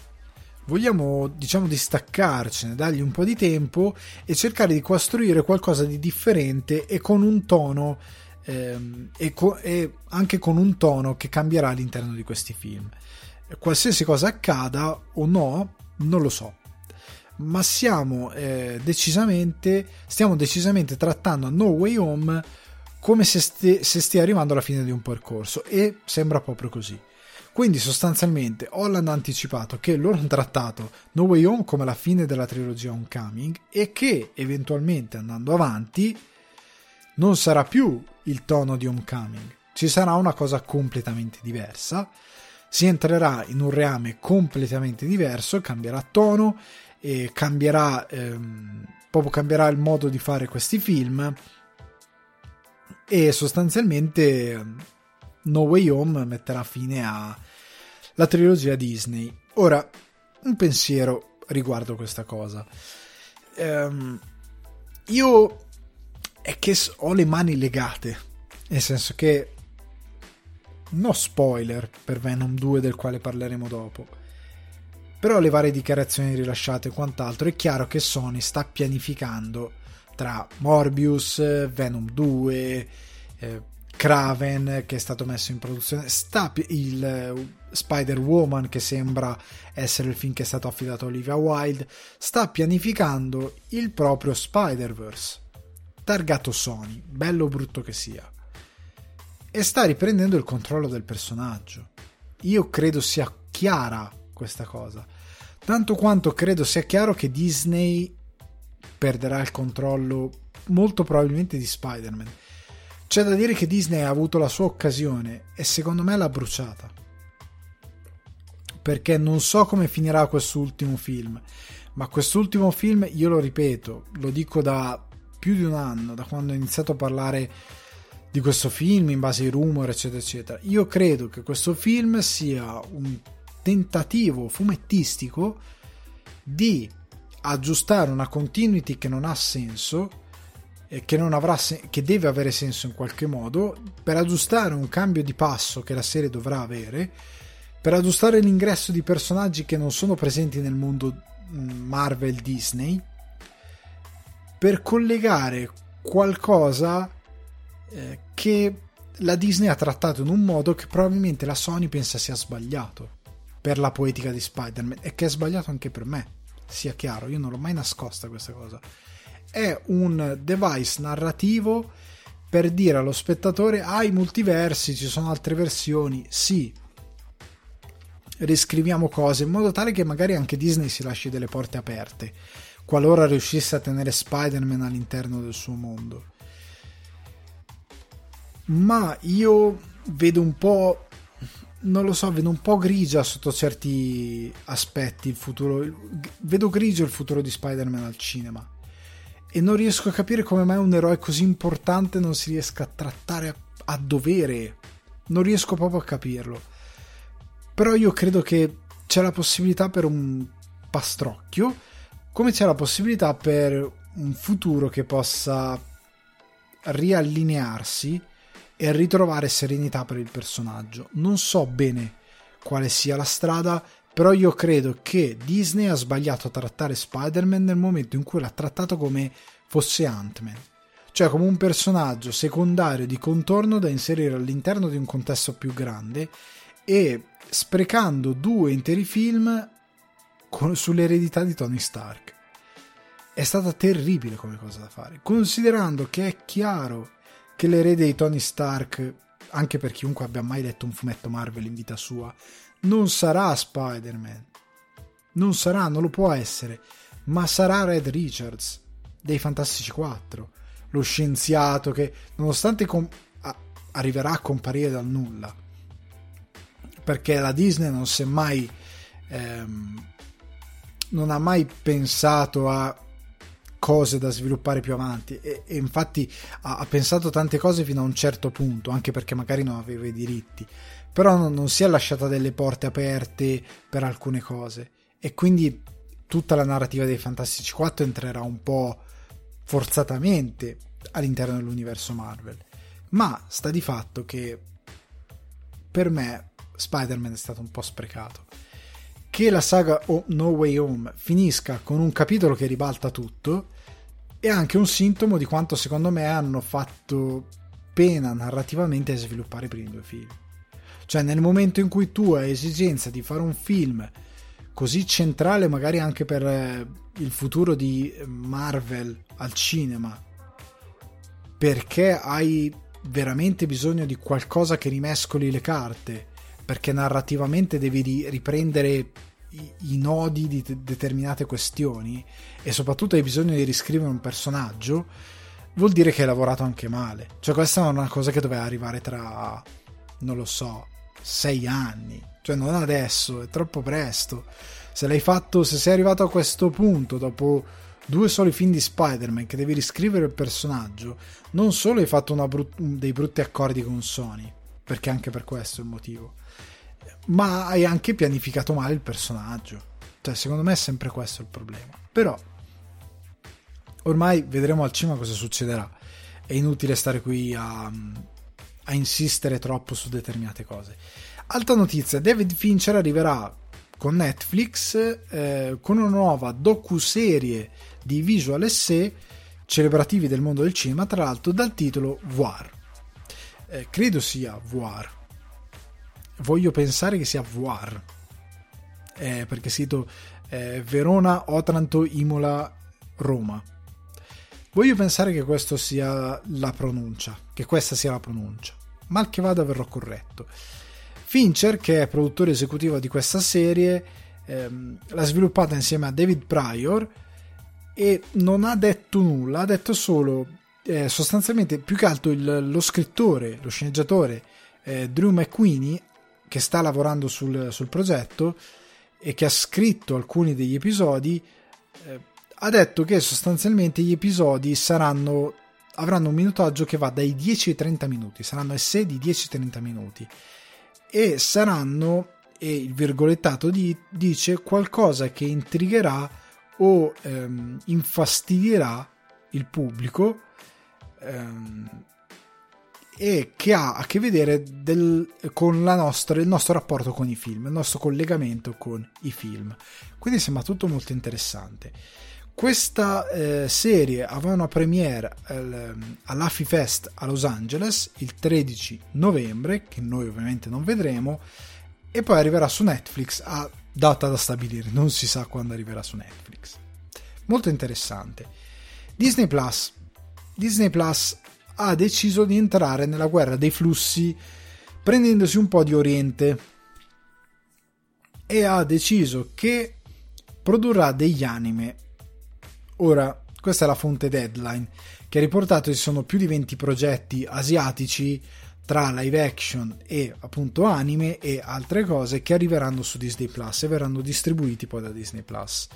Vogliamo, diciamo, distaccarcene, dargli un po' di tempo e cercare di costruire qualcosa di differente e con un tono ehm, e, co- e anche con un tono che cambierà all'interno di questi film. Qualsiasi cosa accada o no, non lo so ma siamo eh, decisamente stiamo decisamente trattando No Way Home come se, sti- se stia arrivando alla fine di un percorso e sembra proprio così. Quindi sostanzialmente Holland ha anticipato che loro hanno trattato No Way Home come la fine della trilogia Homecoming e che eventualmente andando avanti non sarà più il tono di Homecoming, ci sarà una cosa completamente diversa, si entrerà in un reame completamente diverso, cambierà tono e cambierà ehm, proprio cambierà il modo di fare questi film e sostanzialmente No Way Home metterà fine alla trilogia Disney. Ora, un pensiero riguardo questa cosa. Um, io è che ho le mani legate, nel senso che no spoiler per Venom 2 del quale parleremo dopo. Però le varie dichiarazioni rilasciate e quant'altro è chiaro che Sony sta pianificando tra Morbius, Venom 2, eh, Kraven che è stato messo in produzione, sta il uh, Spider-Woman che sembra essere il film che è stato affidato a Olivia Wilde, sta pianificando il proprio Spider-Verse, targato Sony, bello o brutto che sia, e sta riprendendo il controllo del personaggio. Io credo sia chiara questa cosa, tanto quanto credo sia chiaro che Disney perderà il controllo molto probabilmente di Spider-Man. C'è da dire che Disney ha avuto la sua occasione e secondo me l'ha bruciata. Perché non so come finirà quest'ultimo film, ma quest'ultimo film, io lo ripeto, lo dico da più di un anno, da quando ho iniziato a parlare di questo film in base ai rumor, eccetera, eccetera. Io credo che questo film sia un tentativo fumettistico di aggiustare una continuity che non ha senso e che, non avrà se- che deve avere senso in qualche modo per aggiustare un cambio di passo che la serie dovrà avere per aggiustare l'ingresso di personaggi che non sono presenti nel mondo mm, Marvel Disney per collegare qualcosa eh, che la Disney ha trattato in un modo che probabilmente la Sony pensa sia sbagliato per la poetica di Spider-Man e che è sbagliato anche per me sia chiaro, io non l'ho mai nascosta questa cosa. È un device narrativo per dire allo spettatore: ah, i multiversi, ci sono altre versioni. Sì, riscriviamo cose in modo tale che magari anche Disney si lasci delle porte aperte qualora riuscisse a tenere Spider-Man all'interno del suo mondo. Ma io vedo un po' non lo so, vedo un po' grigia sotto certi aspetti il futuro. Vedo grigio il futuro di Spider-Man al cinema. E non riesco a capire come mai un eroe così importante non si riesca a trattare a, a dovere. Non riesco proprio a capirlo. Però io credo che c'è la possibilità per un pastrocchio, come c'è la possibilità per un futuro che possa riallinearsi e ritrovare serenità per il personaggio. Non so bene quale sia la strada, però io credo che Disney ha sbagliato a trattare Spider-Man nel momento in cui l'ha trattato come fosse Ant-Man, cioè come un personaggio secondario di contorno da inserire all'interno di un contesto più grande e sprecando due interi film con, sull'eredità di Tony Stark. È stata terribile come cosa da fare, considerando che è chiaro che l'erede di Tony Stark, anche per chiunque abbia mai letto un fumetto Marvel in vita sua, non sarà Spider-Man. Non sarà, non lo può essere, ma sarà Red Richards dei Fantastici 4, lo scienziato che, nonostante com- a- arriverà a comparire dal nulla, perché la Disney non si è mai ehm, non ha mai pensato a cose da sviluppare più avanti e, e infatti ha, ha, pensato tante cose fino a un certo punto, anche perché magari non aveva i diritti, però non, non si è lasciata delle porte aperte per alcune cose e quindi tutta la narrativa dei Fantastici 4 entrerà un po' forzatamente all'interno dell'universo Marvel. Ma sta di fatto che per me Spider-Man è stato un po' sprecato. Che la saga No Way Home finisca con un capitolo che ribalta tutto è anche un sintomo di quanto secondo me hanno fatto pena narrativamente a sviluppare i primi due film. Cioè nel momento in cui tu hai esigenza di fare un film così centrale magari anche per eh, il futuro di Marvel al cinema, perché hai veramente bisogno di qualcosa che rimescoli le carte, perché narrativamente devi riprendere i, nodi di te- determinate questioni e soprattutto hai bisogno di riscrivere un personaggio, vuol dire che hai lavorato anche male. Cioè questa è una cosa che doveva arrivare tra, non lo so, sei anni. Cioè non adesso, è troppo presto. Se l'hai fatto, se sei arrivato a questo punto dopo due soli film di Spider-Man che devi riscrivere il personaggio, non solo hai fatto brut- dei brutti accordi con Sony, perché anche per questo è il motivo, ma hai anche pianificato male il personaggio. Cioè, secondo me è sempre questo il problema. Però, ormai vedremo al cinema cosa succederà. È inutile stare qui a, a insistere troppo su determinate cose. Altra notizia, David Fincher arriverà con Netflix eh, con una nuova docu-serie di visual essay celebrativi del mondo del cinema, tra l'altro dal titolo Voir. Eh, credo sia Voir. Voglio pensare che sia Voir. Eh, perché sito eh, Verona, Otranto, Imola, Roma. Voglio pensare che questa sia la pronuncia, che questa sia la pronuncia. Mal che vada verrò corretto. Fincher, che è produttore esecutivo di questa serie, ehm, l'ha sviluppata insieme a David Pryor e non ha detto nulla, ha detto solo eh, sostanzialmente più che altro il, lo scrittore, lo sceneggiatore eh, Drew McQueenie che sta lavorando sul, sul, progetto e che ha scritto alcuni degli episodi eh, ha detto che sostanzialmente gli episodi saranno avranno un minutaggio che va dai 10 ai 30 minuti saranno essere di 10-30 minuti. E saranno, e il virgolettato di, dice, qualcosa che intrigherà o ehm, infastidirà il pubblico ehm, e che ha a che vedere del, con nostra, il nostro rapporto con i film, il nostro collegamento con i film. Quindi sembra tutto molto interessante. Questa eh, serie avrà una premiere eh, all'Afi Fest a Los Angeles il 13 novembre, che noi ovviamente non vedremo, e poi arriverà su Netflix a data da stabilire, non si sa quando arriverà su Netflix. Molto interessante. Disney Plus. Disney Plus ha deciso di entrare nella guerra dei flussi prendendosi un po' di Oriente e ha deciso che produrrà degli anime Ora, questa è la fonte Deadline, che ha riportato ci sono più di 20 progetti asiatici tra live action e appunto anime e altre cose che arriveranno su Disney Plus e verranno distribuiti poi da Disney Plus.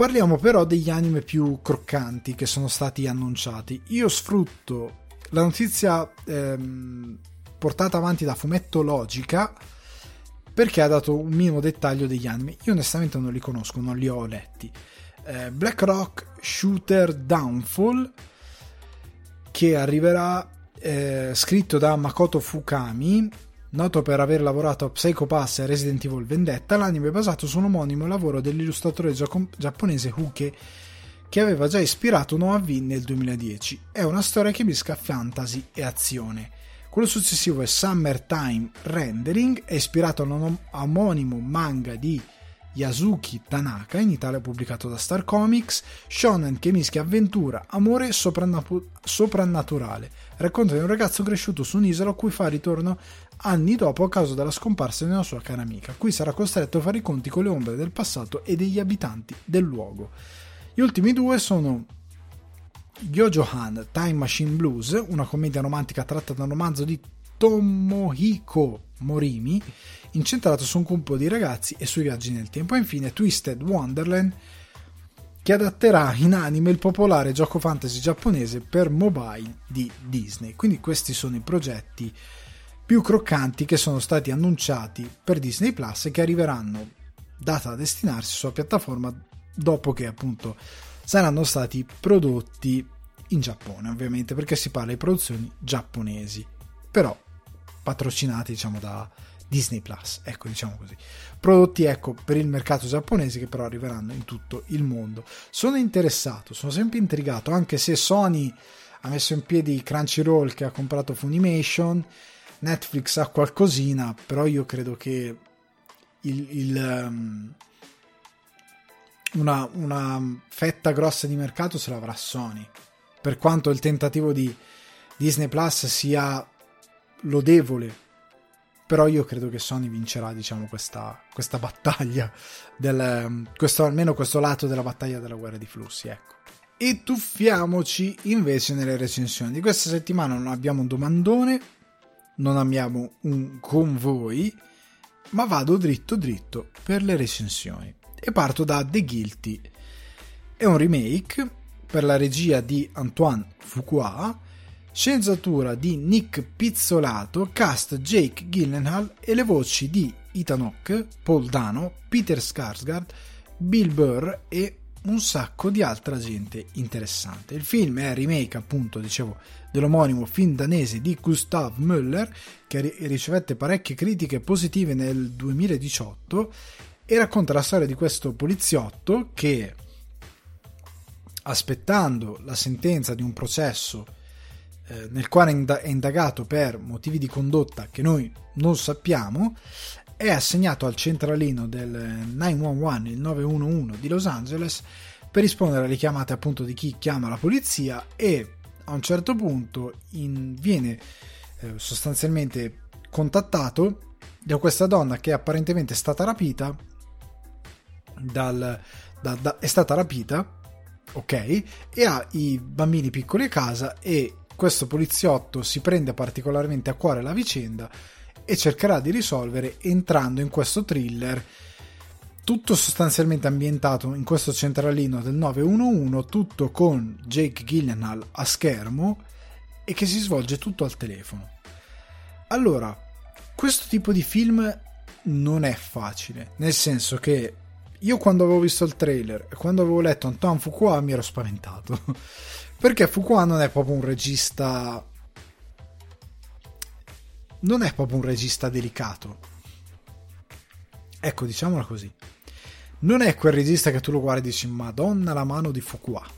Parliamo però degli anime più croccanti che sono stati annunciati. Io sfrutto la notizia ehm, portata avanti da Fumetto Logica perché ha dato un minimo dettaglio degli anime. Io onestamente non li conosco, non li ho letti eh, Black Rock Shooter Downfall che arriverà eh, scritto da Makoto Fukami noto per aver lavorato a Psycho Pass e Resident Evil Vendetta l'anime è basato su un omonimo lavoro dell'illustratore giapponese Huke che aveva già ispirato Noah V nel 2010 è una storia che misca fantasy e azione quello successivo è Summertime Rendering è ispirato a un omonimo manga di Yasuki Tanaka, in Italia pubblicato da Star Comics, shonen che mischia avventura, amore e soprannaturale. Racconta di un ragazzo cresciuto su un'isola a cui fa ritorno anni dopo a causa della scomparsa di una sua cara amica. Qui sarà costretto a fare i conti con le ombre del passato e degli abitanti del luogo. Gli ultimi due sono Yojo Han Time Machine Blues, una commedia romantica tratta da un romanzo di Tomohiko Morimi, incentrato su un gruppo di ragazzi e sui viaggi nel tempo. E infine Twisted Wonderland, che adatterà in anime il popolare gioco fantasy giapponese per mobile di Disney. Quindi questi sono i progetti più croccanti che sono stati annunciati per Disney Plus e che arriveranno data a destinarsi sulla piattaforma dopo che appunto saranno stati prodotti in Giappone ovviamente perché si parla di produzioni giapponesi però patrocinati diciamo da Disney Plus, ecco diciamo così. Prodotti ecco per il mercato giapponese che però arriveranno in tutto il mondo. Sono interessato, sono sempre intrigato, anche se Sony ha messo in piedi Crunchyroll che ha comprato Funimation, Netflix ha qualcosina, però io credo che il, il um, una, una fetta grossa di mercato se l'avrà Sony. Per quanto il tentativo di Disney Plus sia lodevole, però io credo che Sony vincerà diciamo questa, questa battaglia del, questo, almeno questo lato della battaglia della guerra di flussi ecco e tuffiamoci invece nelle recensioni di questa settimana non abbiamo un domandone non abbiamo un con voi ma vado dritto dritto per le recensioni e parto da The Guilty. È un remake per la regia di Antoine Fuqua, sceneggiatura di Nick Pizzolato, cast Jake Gyllenhaal e le voci di Ethan Hawke, Paul Dano, Peter Skarsgård, Bill Burr e un sacco di altra gente interessante. Il film è remake, appunto, dicevo, dell'omonimo film danese di Gustav Müller, che ricevette parecchie critiche positive nel 2018 e racconta la storia di questo poliziotto che aspettando la sentenza di un processo eh, nel quale è indagato per motivi di condotta che noi non sappiamo è assegnato al centralino del 911 il 911 di Los Angeles per rispondere alle chiamate appunto di chi chiama la polizia e a un certo punto in, viene eh, sostanzialmente contattato da questa donna che apparentemente è stata rapita dal, da, da, è stata rapita, ok, e ha i bambini piccoli a casa e questo poliziotto si prende particolarmente a cuore la vicenda e cercherà di risolvere entrando in questo thriller tutto sostanzialmente ambientato in questo centralino del 911, tutto con Jake Gyllenhaal a schermo e che si svolge tutto al telefono. Allora, questo tipo di film non è facile, nel senso che io quando avevo visto il trailer e quando avevo letto Antoine Fuqua mi ero spaventato. Perché Fuqua non è proprio un regista. Non è proprio un regista delicato. Ecco, diciamola così. Non è quel regista che tu lo guardi e dici Madonna la mano di Fuqua.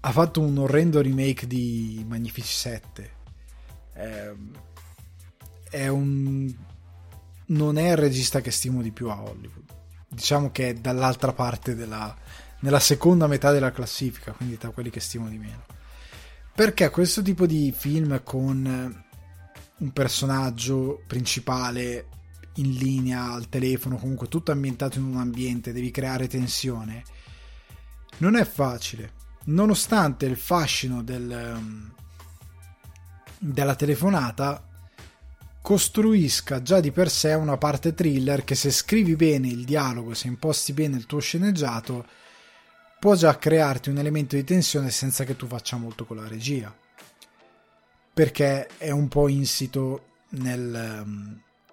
ha fatto un orrendo remake di Magnifici 7. È, è un non è il regista che stimo di più a Hollywood. Diciamo che è dall'altra parte della nella seconda metà della classifica, quindi tra quelli che stimo di meno. Perché questo tipo di film con un personaggio principale in linea al telefono, comunque tutto ambientato in un ambiente, devi creare tensione. Non è facile, nonostante il fascino del, della telefonata costruisca già di per sé una parte thriller che se scrivi bene il dialogo, se imposti bene il tuo sceneggiato, può già crearti un elemento di tensione senza che tu faccia molto con la regia. Perché è un po' insito nel,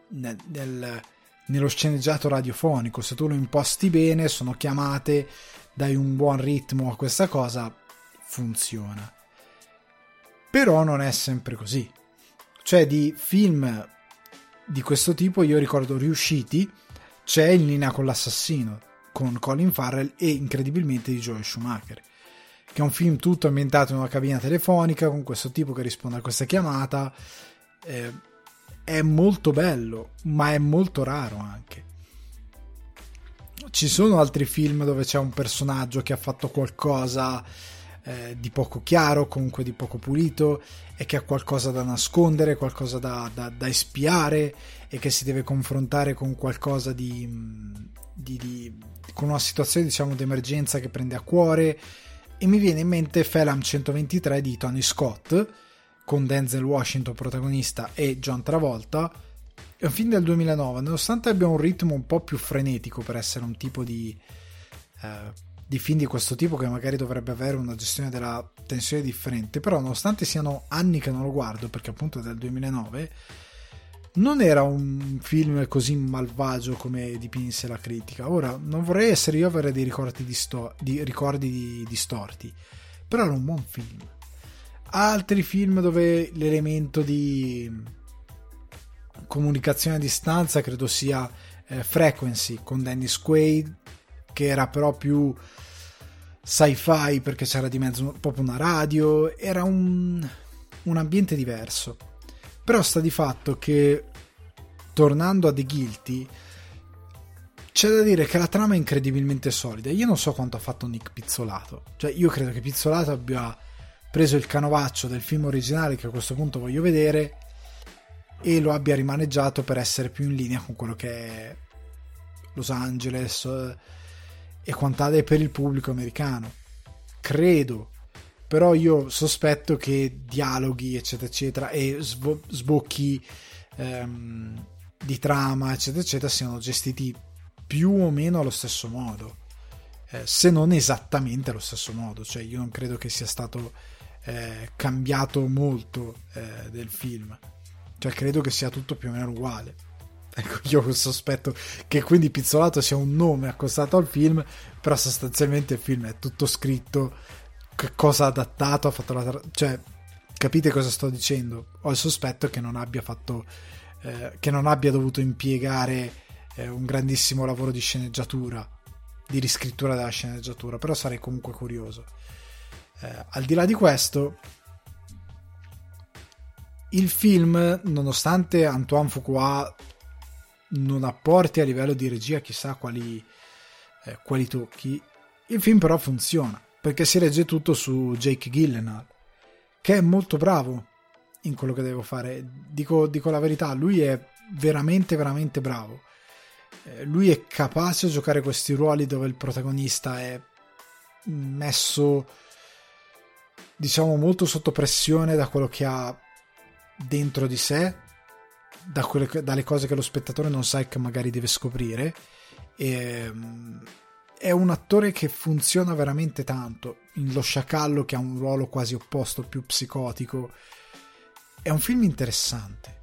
nel, nel, nello sceneggiato radiofonico. Se tu lo imposti bene, sono chiamate, dai un buon ritmo a questa cosa, funziona. Però non è sempre così cioè di film di questo tipo io ricordo riusciti c'è in linea con l'assassino con Colin Farrell e incredibilmente di Joel Schumacher che è un film tutto ambientato in una cabina telefonica con questo tipo che risponde a questa chiamata eh, è molto bello ma è molto raro anche. Ci sono altri film dove c'è un personaggio che ha fatto qualcosa eh, di poco chiaro, comunque di poco pulito e che ha qualcosa da nascondere, qualcosa da, da, da espiare e che si deve confrontare con qualcosa di, di, di con una situazione diciamo d'emergenza che prende a cuore e mi viene in mente Phelan 123 di Tony Scott con Denzel Washington protagonista e John Travolta. È un film del 2009 nonostante abbia un ritmo un po' più frenetico per essere un tipo di eh, di film di questo tipo che magari dovrebbe avere una gestione della tensione differente, però nonostante siano anni che non lo guardo, perché appunto è del 2009, non era un film così malvagio come dipinse la critica. Ora, non vorrei essere io a avere dei ricordi, disto- di, ricordi di, distorti, però era un buon film. altri film dove l'elemento di comunicazione a distanza credo sia eh, Frequency con Dennis Quaid che era però più sci-fi perché c'era di mezzo proprio una radio era un, un ambiente diverso però sta di fatto che tornando a The Guilty c'è da dire che la trama è incredibilmente solida. Io non so quanto ha fatto Nick Pizzolato. Cioè, io credo che Pizzolato abbia preso il canovaccio del film originale, che a questo punto voglio vedere, e lo abbia rimaneggiato per essere più in linea con quello che è Los Angeles eh, e quant'altro per il pubblico americano. Credo. Però io sospetto che dialoghi, eccetera, eccetera, e sbocchi ehm, di trama, eccetera, eccetera, siano gestiti più o meno allo stesso modo, eh, se non esattamente allo stesso modo, cioè io non credo che sia stato eh, cambiato molto eh, del film, cioè credo che sia tutto più o meno uguale. Ecco, io ho il sospetto che quindi Pizzolato sia un nome accostato al film, però sostanzialmente il film è tutto scritto, che cosa ha adattato, ha fatto la... Tra- cioè, capite cosa sto dicendo? Ho il sospetto che non abbia fatto... Eh, che non abbia dovuto impiegare eh, un grandissimo lavoro di sceneggiatura, di riscrittura della sceneggiatura, però sarei comunque curioso. Eh, al di là di questo, il film, nonostante Antoine Fuqua non apporti a livello di regia chissà quali, eh, quali tocchi, il film però funziona perché si regge tutto su Jake Gyllenhaal, che è molto bravo in quello che devo fare. Dico, dico la verità, lui è veramente, veramente bravo. Eh, lui è capace a giocare questi ruoli dove il protagonista è messo diciamo molto sotto pressione da quello che ha dentro di sé da quelle, dalle cose che lo spettatore non sa e che magari deve scoprire e, ehm, è un attore che funziona veramente tanto in Lo Sciacallo che ha un ruolo quasi opposto più psicotico è un film interessante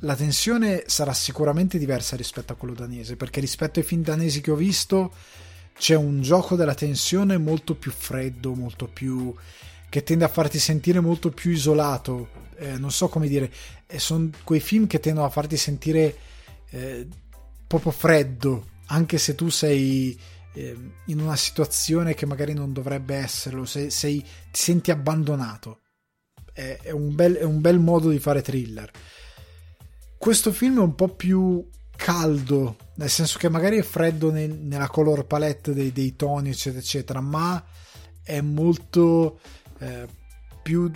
la tensione sarà sicuramente diversa rispetto a quello danese, perché rispetto ai film danesi che ho visto c'è un gioco della tensione molto più freddo, molto più che tende a farti sentire molto più isolato. Eh, non so come dire, eh, sono quei film che tendono a farti sentire eh, proprio freddo, anche se tu sei eh, in una situazione che magari non dovrebbe esserlo, sei, sei ti senti abbandonato. È, è, un bel, è un bel modo di fare thriller questo film è un po' più caldo, nel senso che magari è freddo nel, nella color palette dei, dei, toni, eccetera, eccetera, ma è molto eh, più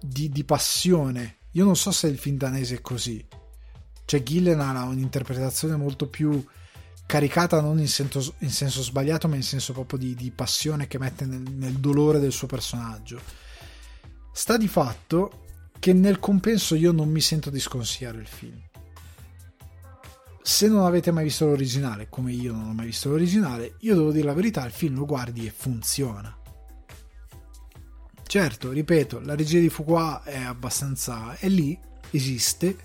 di, di, passione. Io non so se il film danese è così. Cioè, Gillen ha un'interpretazione molto più caricata, non in senso, in senso sbagliato, ma in senso proprio di, di passione che mette nel, nel dolore del suo personaggio. Sta di fatto che nel compenso io non mi sento di sconsigliare il film se non avete mai visto l'originale, come io non ho mai visto l'originale, io devo dire la verità, il film lo guardi e funziona. Certo, ripeto, la regia di Fuqua è abbastanza... è lì, esiste,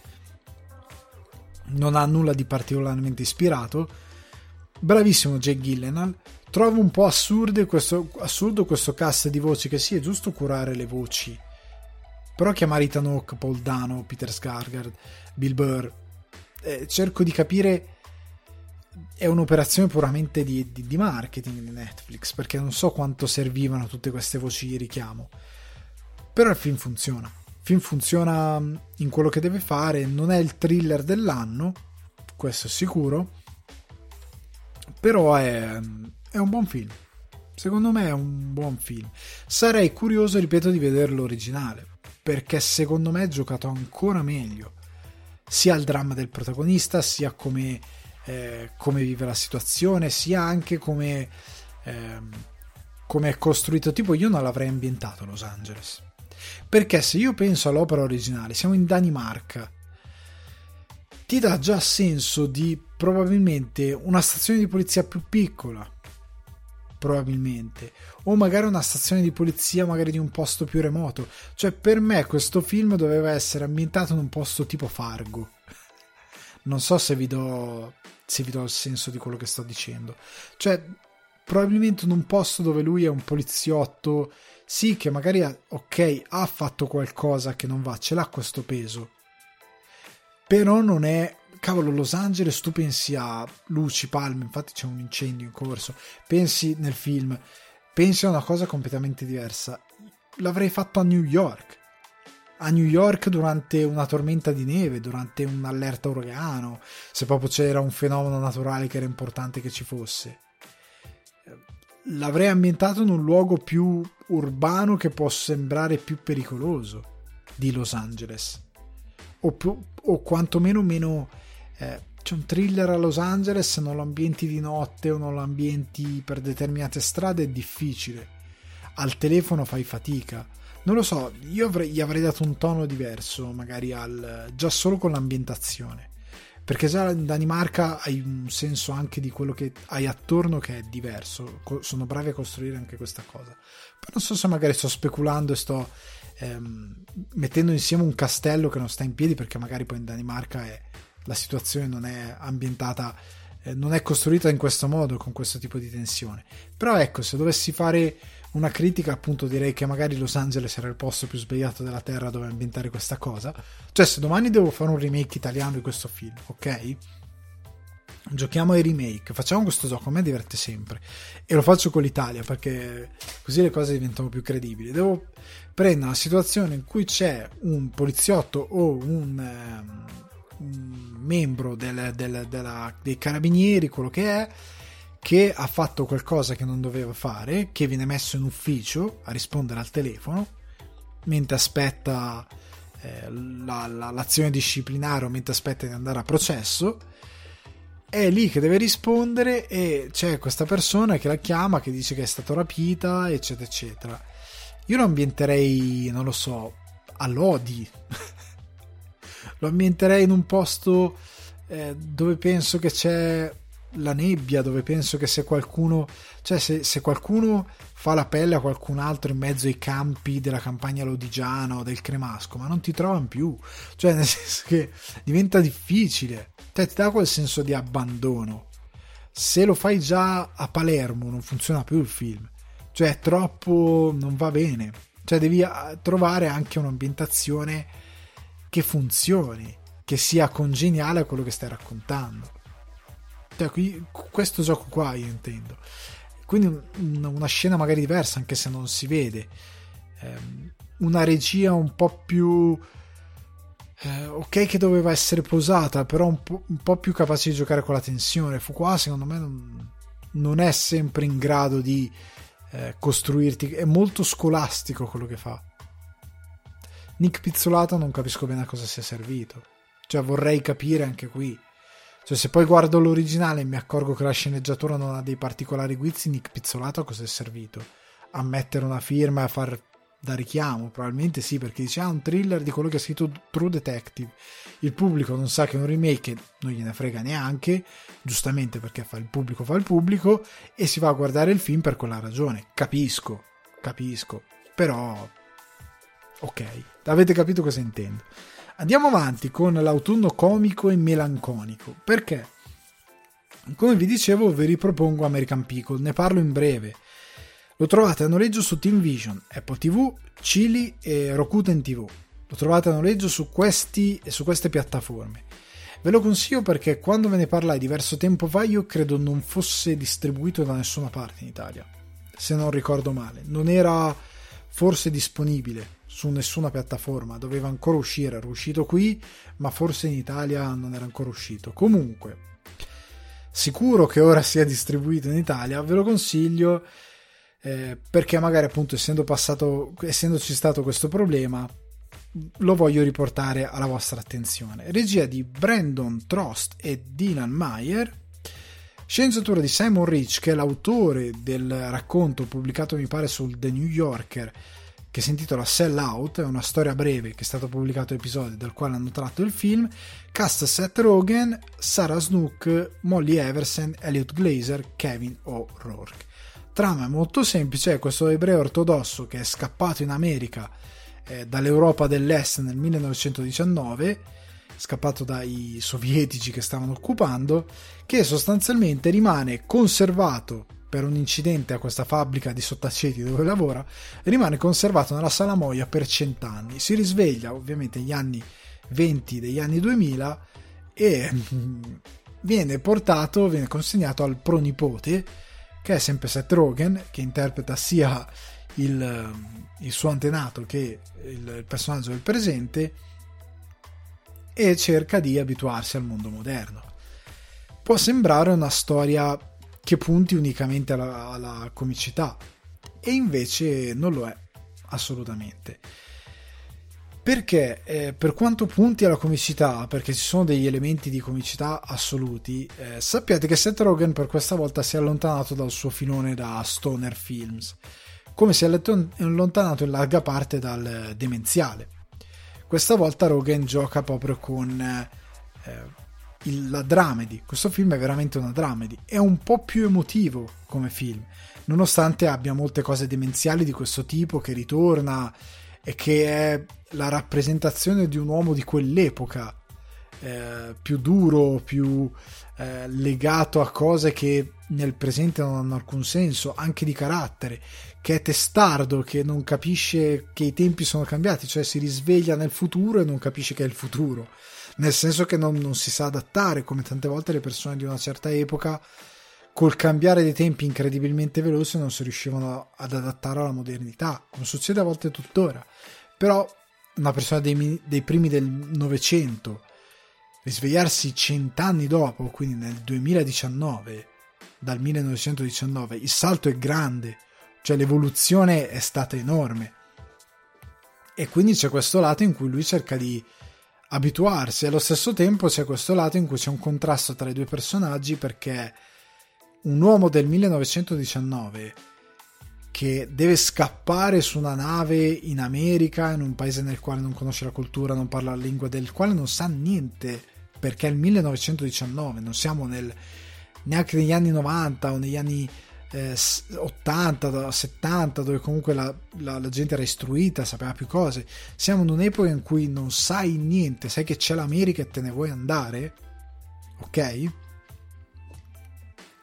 non ha nulla di particolarmente ispirato. Bravissimo Jake Gillenal. Trovo un po' questo, assurdo questo cast di voci che sì, è giusto curare le voci. Però chiamare Ethan Hawke, Paul Dano, Peter Skarsgård, Bill Burr eh, cerco di capire è un'operazione puramente di, di, di, marketing di Netflix perché non so quanto servivano tutte queste voci di richiamo però il film funziona il film funziona mm, in quello che deve fare non è il thriller dell'anno questo è sicuro però è, è un buon film secondo me è un buon film sarei curioso ripeto di vederlo originale perché secondo me è giocato ancora meglio sia il dramma del protagonista, sia come, eh, come vive la situazione, sia anche come, eh, come è costruito. Tipo, io non l'avrei ambientato Los Angeles. Perché se io penso all'opera originale, siamo in Danimarca, ti dà già senso di probabilmente una stazione di polizia più piccola, probabilmente, o magari una stazione di polizia magari di un posto più remoto. Cioè, per me questo film doveva essere ambientato in un posto tipo Fargo. Non so se vi do, se vi do il senso di quello che sto dicendo. Cioè, probabilmente in un posto dove lui è un poliziotto sì che magari ha, ok ha fatto qualcosa che non va, ce l'ha questo peso, però non è cavolo Los Angeles tu pensi a luci, palme, infatti c'è un incendio in corso, pensi nel film, pensi a una cosa completamente diversa. L'avrei fatto a New York. A New York durante una tormenta di neve, durante un'allerta uragano, se proprio c'era un fenomeno naturale che era importante che ci fosse. L'avrei ambientato in un luogo più urbano che può sembrare più pericoloso di Los Angeles. O, più, o quantomeno meno eh, c'è un thriller a Los Angeles, se non lo ambienti di notte o non lo ambienti per determinate strade è difficile. Al telefono fai fatica. Non lo so, io avrei, gli avrei dato un tono diverso, magari al, già solo con l'ambientazione. Perché già in Danimarca hai un senso anche di quello che hai attorno che è diverso. Sono bravi a costruire anche questa cosa. Poi non so se magari sto speculando e sto ehm, mettendo insieme un castello che non sta in piedi, perché magari poi in Danimarca è la situazione non è ambientata, eh, non è costruita in questo modo, con questo tipo di tensione. Però ecco, se dovessi fare una critica, appunto, direi che magari Los Angeles era il posto più sbagliato della Terra dove ambientare questa cosa. Cioè, se domani devo fare un remake italiano di questo film, ok? Giochiamo ai remake, facciamo questo gioco, a me diverte sempre e lo faccio con l'Italia perché così le cose diventano più credibili. Devo prendere una situazione in cui c'è un poliziotto o un, ehm, membro del, del, della, dei carabinieri, quello che è, che ha fatto qualcosa che non doveva fare, che viene messo in ufficio a rispondere al telefono, mentre aspetta eh, la, la, l'azione disciplinare o mentre aspetta di andare a processo. È lì che deve rispondere e c'è questa persona che la chiama, che dice che è stata rapita, eccetera, eccetera. Io lo ambienterei, non lo so, a Lodi. lo ambienterei in un posto eh, dove penso che c'è la nebbia, dove penso che se qualcuno, cioè se, se, qualcuno fa la pelle a qualcun altro in mezzo ai campi della campagna lodigiana o del Cremasco, ma non ti trovano più, cioè nel senso che diventa difficile, cioè ti dà quel senso di abbandono. Se lo fai già a Palermo non funziona più il film, cioè è troppo, non va bene, cioè devi ah, trovare anche un'ambientazione che funzioni, che sia congeniale a quello che stai raccontando. Cioè, qui, questo gioco qua io intendo. Quindi una scena magari diversa, anche se non si vede. Ehm, una regia un po' più... Eh, ok che doveva essere posata, però un po', un po', più capace di giocare con la tensione. Fu qua, secondo me, non, non è sempre in grado di eh, costruirti. È molto scolastico quello che fa. Nick Pizzolato non capisco bene a cosa sia servito. Cioè vorrei capire anche qui. Cioè se poi guardo l'originale e mi accorgo che la sceneggiatura non ha dei particolari guizzi, Nick Pizzolato a cosa è servito? A mettere una firma e a far da richiamo? Probabilmente sì, perché dice ah un thriller di quello che ha scritto True Detective. Il pubblico non sa che è un remake, non gliene frega neanche, giustamente perché fa il pubblico fa il pubblico, e si va a guardare il film per quella ragione. Capisco, capisco. Però Ok, avete capito cosa intendo. Andiamo avanti con l'autunno comico e melanconico. Perché? Come vi dicevo, vi ripropongo American Pickle, ne parlo in breve. Lo trovate a noleggio su Team Vision, Apple TV, Chili e Rokuten TV. Lo trovate a noleggio su, questi, su queste piattaforme. Ve lo consiglio perché quando ve ne parlai diverso tempo fa io credo non fosse distribuito da nessuna parte in Italia, se non ricordo male. Non era forse disponibile su nessuna piattaforma, doveva ancora uscire, era uscito qui, ma forse in Italia non era ancora uscito. Comunque, sicuro che ora sia distribuito in Italia, ve lo consiglio eh, perché magari appunto essendo passato, essendoci stato questo problema, lo voglio riportare alla vostra attenzione. Regia di Brandon Trost e Dylan Meyer. Sceneggiatura di Simon Rich, che è l'autore del racconto pubblicato mi pare sul The New Yorker che si intitola Sell Out, è una storia breve che è stato pubblicato episodio dal quale hanno tratto il film, cast Seth Rogen, Sarah Snook, Molly Everson, Elliot Glazer, Kevin O'Rourke. Trama è molto semplice, è questo ebreo ortodosso che è scappato in America eh, dall'Europa dell'Est nel 1919, scappato dai sovietici che stavano occupando, che sostanzialmente rimane conservato per un incidente a questa fabbrica di sottaceti dove lavora rimane conservato nella salamoia per cent'anni. Si risveglia ovviamente negli anni 20 degli anni 2000 e viene portato, viene consegnato al pronipote che è sempre Seth Rogen che interpreta sia il, il suo antenato che il personaggio del presente e cerca di abituarsi al mondo moderno. Può sembrare una storia che punti unicamente alla, alla comicità. E invece non lo è assolutamente. Perché eh, per quanto punti alla comicità, perché ci sono degli elementi di comicità assoluti, eh, sappiate che Seth Rogen per questa volta si è allontanato dal suo filone da stoner films, come si è allontanato in larga parte dal demenziale. Questa volta Rogen gioca proprio con eh, il, la dramedy, questo film è veramente una dramedy, è un po' più emotivo come film, nonostante abbia molte cose demenziali di questo tipo che ritorna e che è la rappresentazione di un uomo di quell'epoca, eh, più duro, più eh, legato a cose che nel presente non hanno alcun senso, anche di carattere, che è testardo, che non capisce che i tempi sono cambiati, cioè si risveglia nel futuro e non capisce che è il futuro, nel senso che non, non si sa adattare, come tante volte le persone di una certa epoca col cambiare dei tempi incredibilmente veloci non si riuscivano ad adattare alla modernità, come succede a volte tuttora. Però una persona dei, dei primi del Novecento risvegliarsi cent'anni dopo, quindi nel 2019, dal 1919, il salto è grande, cioè l'evoluzione è stata enorme. E quindi c'è questo lato in cui lui cerca di abituarsi, allo stesso tempo c'è questo lato in cui c'è un contrasto tra i due personaggi perché un uomo del 1919 che deve scappare su una nave in America, in un paese nel quale non conosce la cultura, non parla la lingua, del quale non sa niente, perché è il 1919, non siamo nel, neanche negli anni 90 o negli anni eh, 80, 70, dove comunque la, la, la, gente era istruita, sapeva più cose. Siamo in un'epoca in cui non sai niente, sai che c'è l'America e te ne vuoi andare, ok?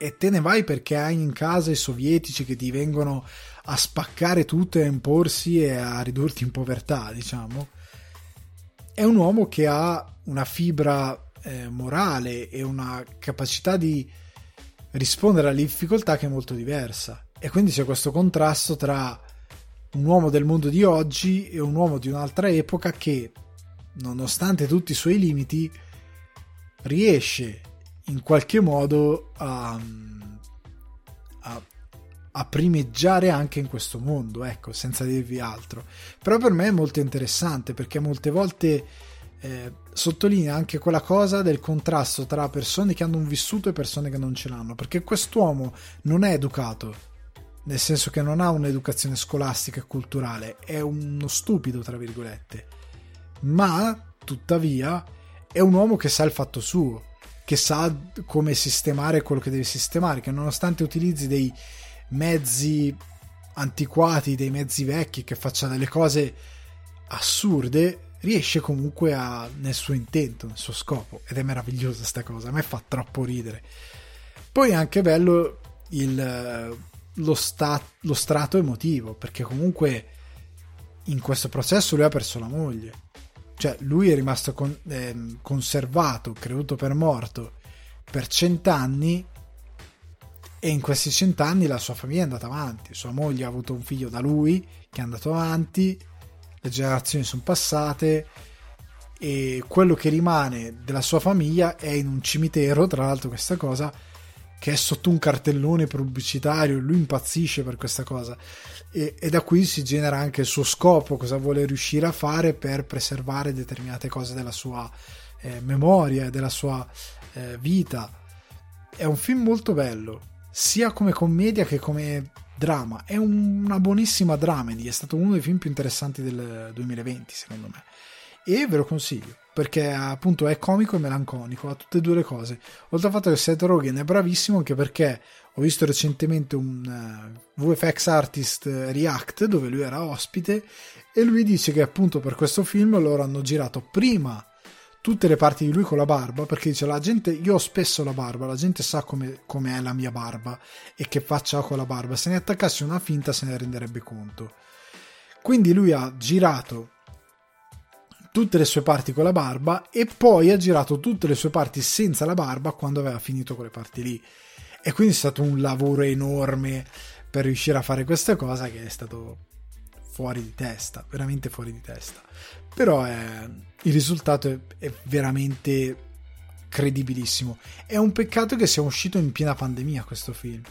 e te ne vai perché hai in casa i sovietici che ti vengono a spaccare tutto e a imporsi e a ridurti in povertà, diciamo. È un uomo che ha una fibra eh, morale e una capacità di rispondere alle difficoltà che è molto diversa. E quindi c'è questo contrasto tra un uomo del mondo di oggi e un uomo di un'altra epoca che, nonostante tutti i suoi limiti, riesce in qualche modo a, a, a, primeggiare anche in questo mondo, ecco, senza dirvi altro. Però per me è molto interessante perché molte volte eh, sottolinea anche quella cosa del contrasto tra persone che hanno un vissuto e persone che non ce l'hanno, perché quest'uomo non è educato, nel senso che non ha un'educazione scolastica e culturale, è uno stupido, tra virgolette, ma tuttavia è un uomo che sa il fatto suo che sa come sistemare quello che deve sistemare, che nonostante utilizzi dei mezzi antiquati, dei mezzi vecchi, che faccia delle cose assurde, riesce comunque a, nel suo intento, nel suo scopo. Ed è meravigliosa sta cosa, a me fa troppo ridere. Poi è anche bello il, lo, sta, lo strato emotivo, perché comunque in questo processo lui ha perso la moglie cioè, lui è rimasto con, eh, conservato, creduto per morto per cent'anni e in questi cent'anni la sua famiglia è andata avanti. Sua moglie ha avuto un figlio da lui che è andato avanti, le generazioni sono passate e quello che rimane della sua famiglia è in un cimitero, tra l'altro questa cosa, che è sotto un cartellone pubblicitario, lui impazzisce per questa cosa e, e, da qui si genera anche il suo scopo, cosa vuole riuscire a fare per preservare determinate cose della sua eh, memoria, della sua eh, vita. È un film molto bello, sia come commedia che come drama. È un, una buonissima dramedy, è stato uno dei film più interessanti del 2020, secondo me. E ve lo consiglio perché appunto è comico e melanconico, ha tutte e due le cose. Oltre al fatto che Seth Rogen è bravissimo anche perché ho visto recentemente un uh, eh, VFX Artist React dove lui era ospite e lui dice che appunto per questo film loro hanno girato prima tutte le parti di lui con la barba perché dice la gente io ho spesso la barba la gente sa come, come è la mia barba e che faccia ho con la barba. Se ne attaccassi una finta se ne renderebbe conto. Quindi lui ha girato tutte le sue parti con la barba e poi ha girato tutte le sue parti senza la barba quando aveva finito quelle parti lì. E quindi è stato un lavoro enorme per riuscire a fare questa cosa che è stato fuori di testa, veramente fuori di testa. Però è, il risultato è, veramente credibilissimo. È un peccato che sia uscito in piena pandemia questo film.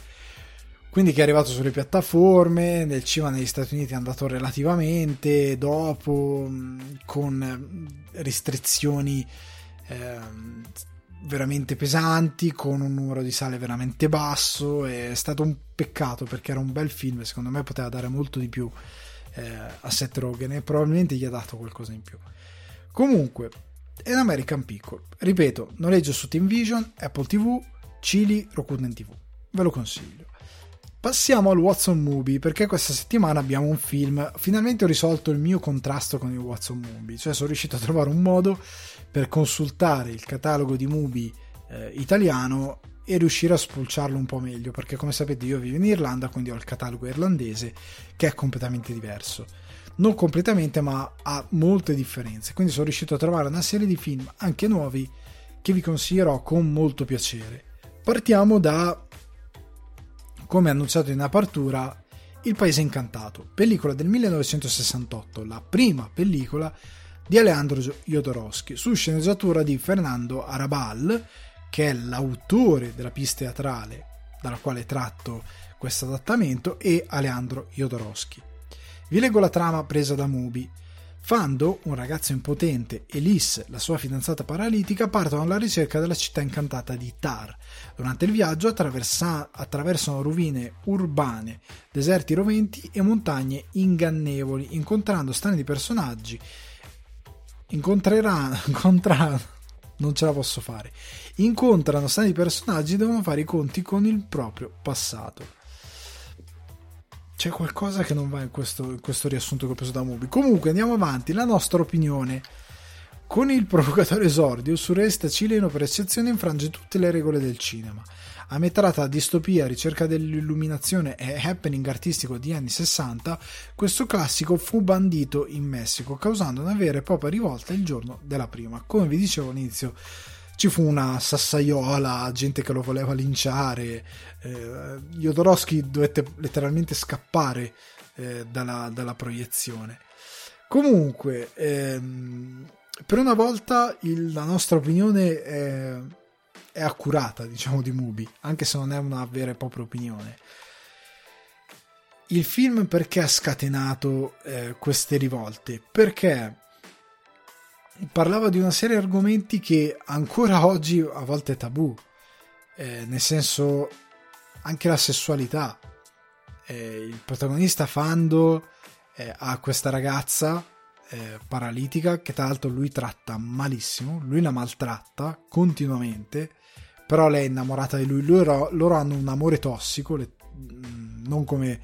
Quindi che è arrivato sulle piattaforme, nel cinema negli Stati Uniti è andato relativamente, dopo con restrizioni eh, veramente pesanti, con un numero di sale veramente basso, è stato un peccato perché era un bel film, secondo me poteva dare molto di più eh, a Seth Rogen e probabilmente gli ha dato qualcosa in più. Comunque, è un American Pickle. Ripeto, noleggio su Team Vision, Apple TV, Chili, Rakuten TV. Ve lo consiglio. Passiamo al Watson Movie perché questa settimana abbiamo un film. Finalmente ho risolto il mio contrasto con il Watson Movie, cioè sono riuscito a trovare un modo per consultare il catalogo di movie eh, italiano e riuscire a spulciarlo un po' meglio perché come sapete io vivo in Irlanda quindi ho il catalogo irlandese che è completamente diverso non completamente ma ha molte differenze quindi sono riuscito a trovare una serie di film anche nuovi che vi consiglierò con molto piacere partiamo da come annunciato in apertura Il Paese Incantato pellicola del 1968 la prima pellicola di Alejandro Jodorowsky su sceneggiatura di Fernando Arabal che è l'autore della pista teatrale dalla quale tratto questo adattamento, e Aleandro Jodorowsky. Vi leggo la trama presa da Mubi. Fando, un ragazzo impotente, e Liz, la sua fidanzata paralitica, partono alla ricerca della città incantata di Tar. Durante il viaggio attraversano rovine urbane, deserti roventi e montagne ingannevoli, incontrando strani personaggi. Incontreranno, incontreranno non ce la posso fare. Incontrano strani personaggi e devono fare i conti con il proprio passato. C'è qualcosa che non va in questo, in questo riassunto che ho preso da Mubi. Comunque andiamo avanti. La nostra opinione. Con il provocatorio esordio, il surrealista cileno per eccezione infrange tutte le regole del cinema. A metà tra distopia, ricerca dell'illuminazione e happening artistico di anni 60, questo classico fu bandito in Messico, causando una vera e propria rivolta il giorno della prima. Come vi dicevo all'inizio, ci fu una sassaiola, gente che lo voleva linciare, eh, Jodorowsky dovette letteralmente scappare eh, dalla, dalla, proiezione. Comunque, ehm, per una volta il, la nostra opinione è è accurata, diciamo, di Mubi, anche se non è una vera e propria opinione. Il film perché ha scatenato eh, queste rivolte? Perché parlava di una serie di argomenti che ancora oggi a volte è tabù, eh, nel senso anche la sessualità. Eh, il protagonista Fando eh, ha questa ragazza eh, paralitica che tra l'altro lui tratta malissimo, lui la maltratta continuamente però lei è innamorata di lui, loro, loro hanno un amore tossico, le, mm, non come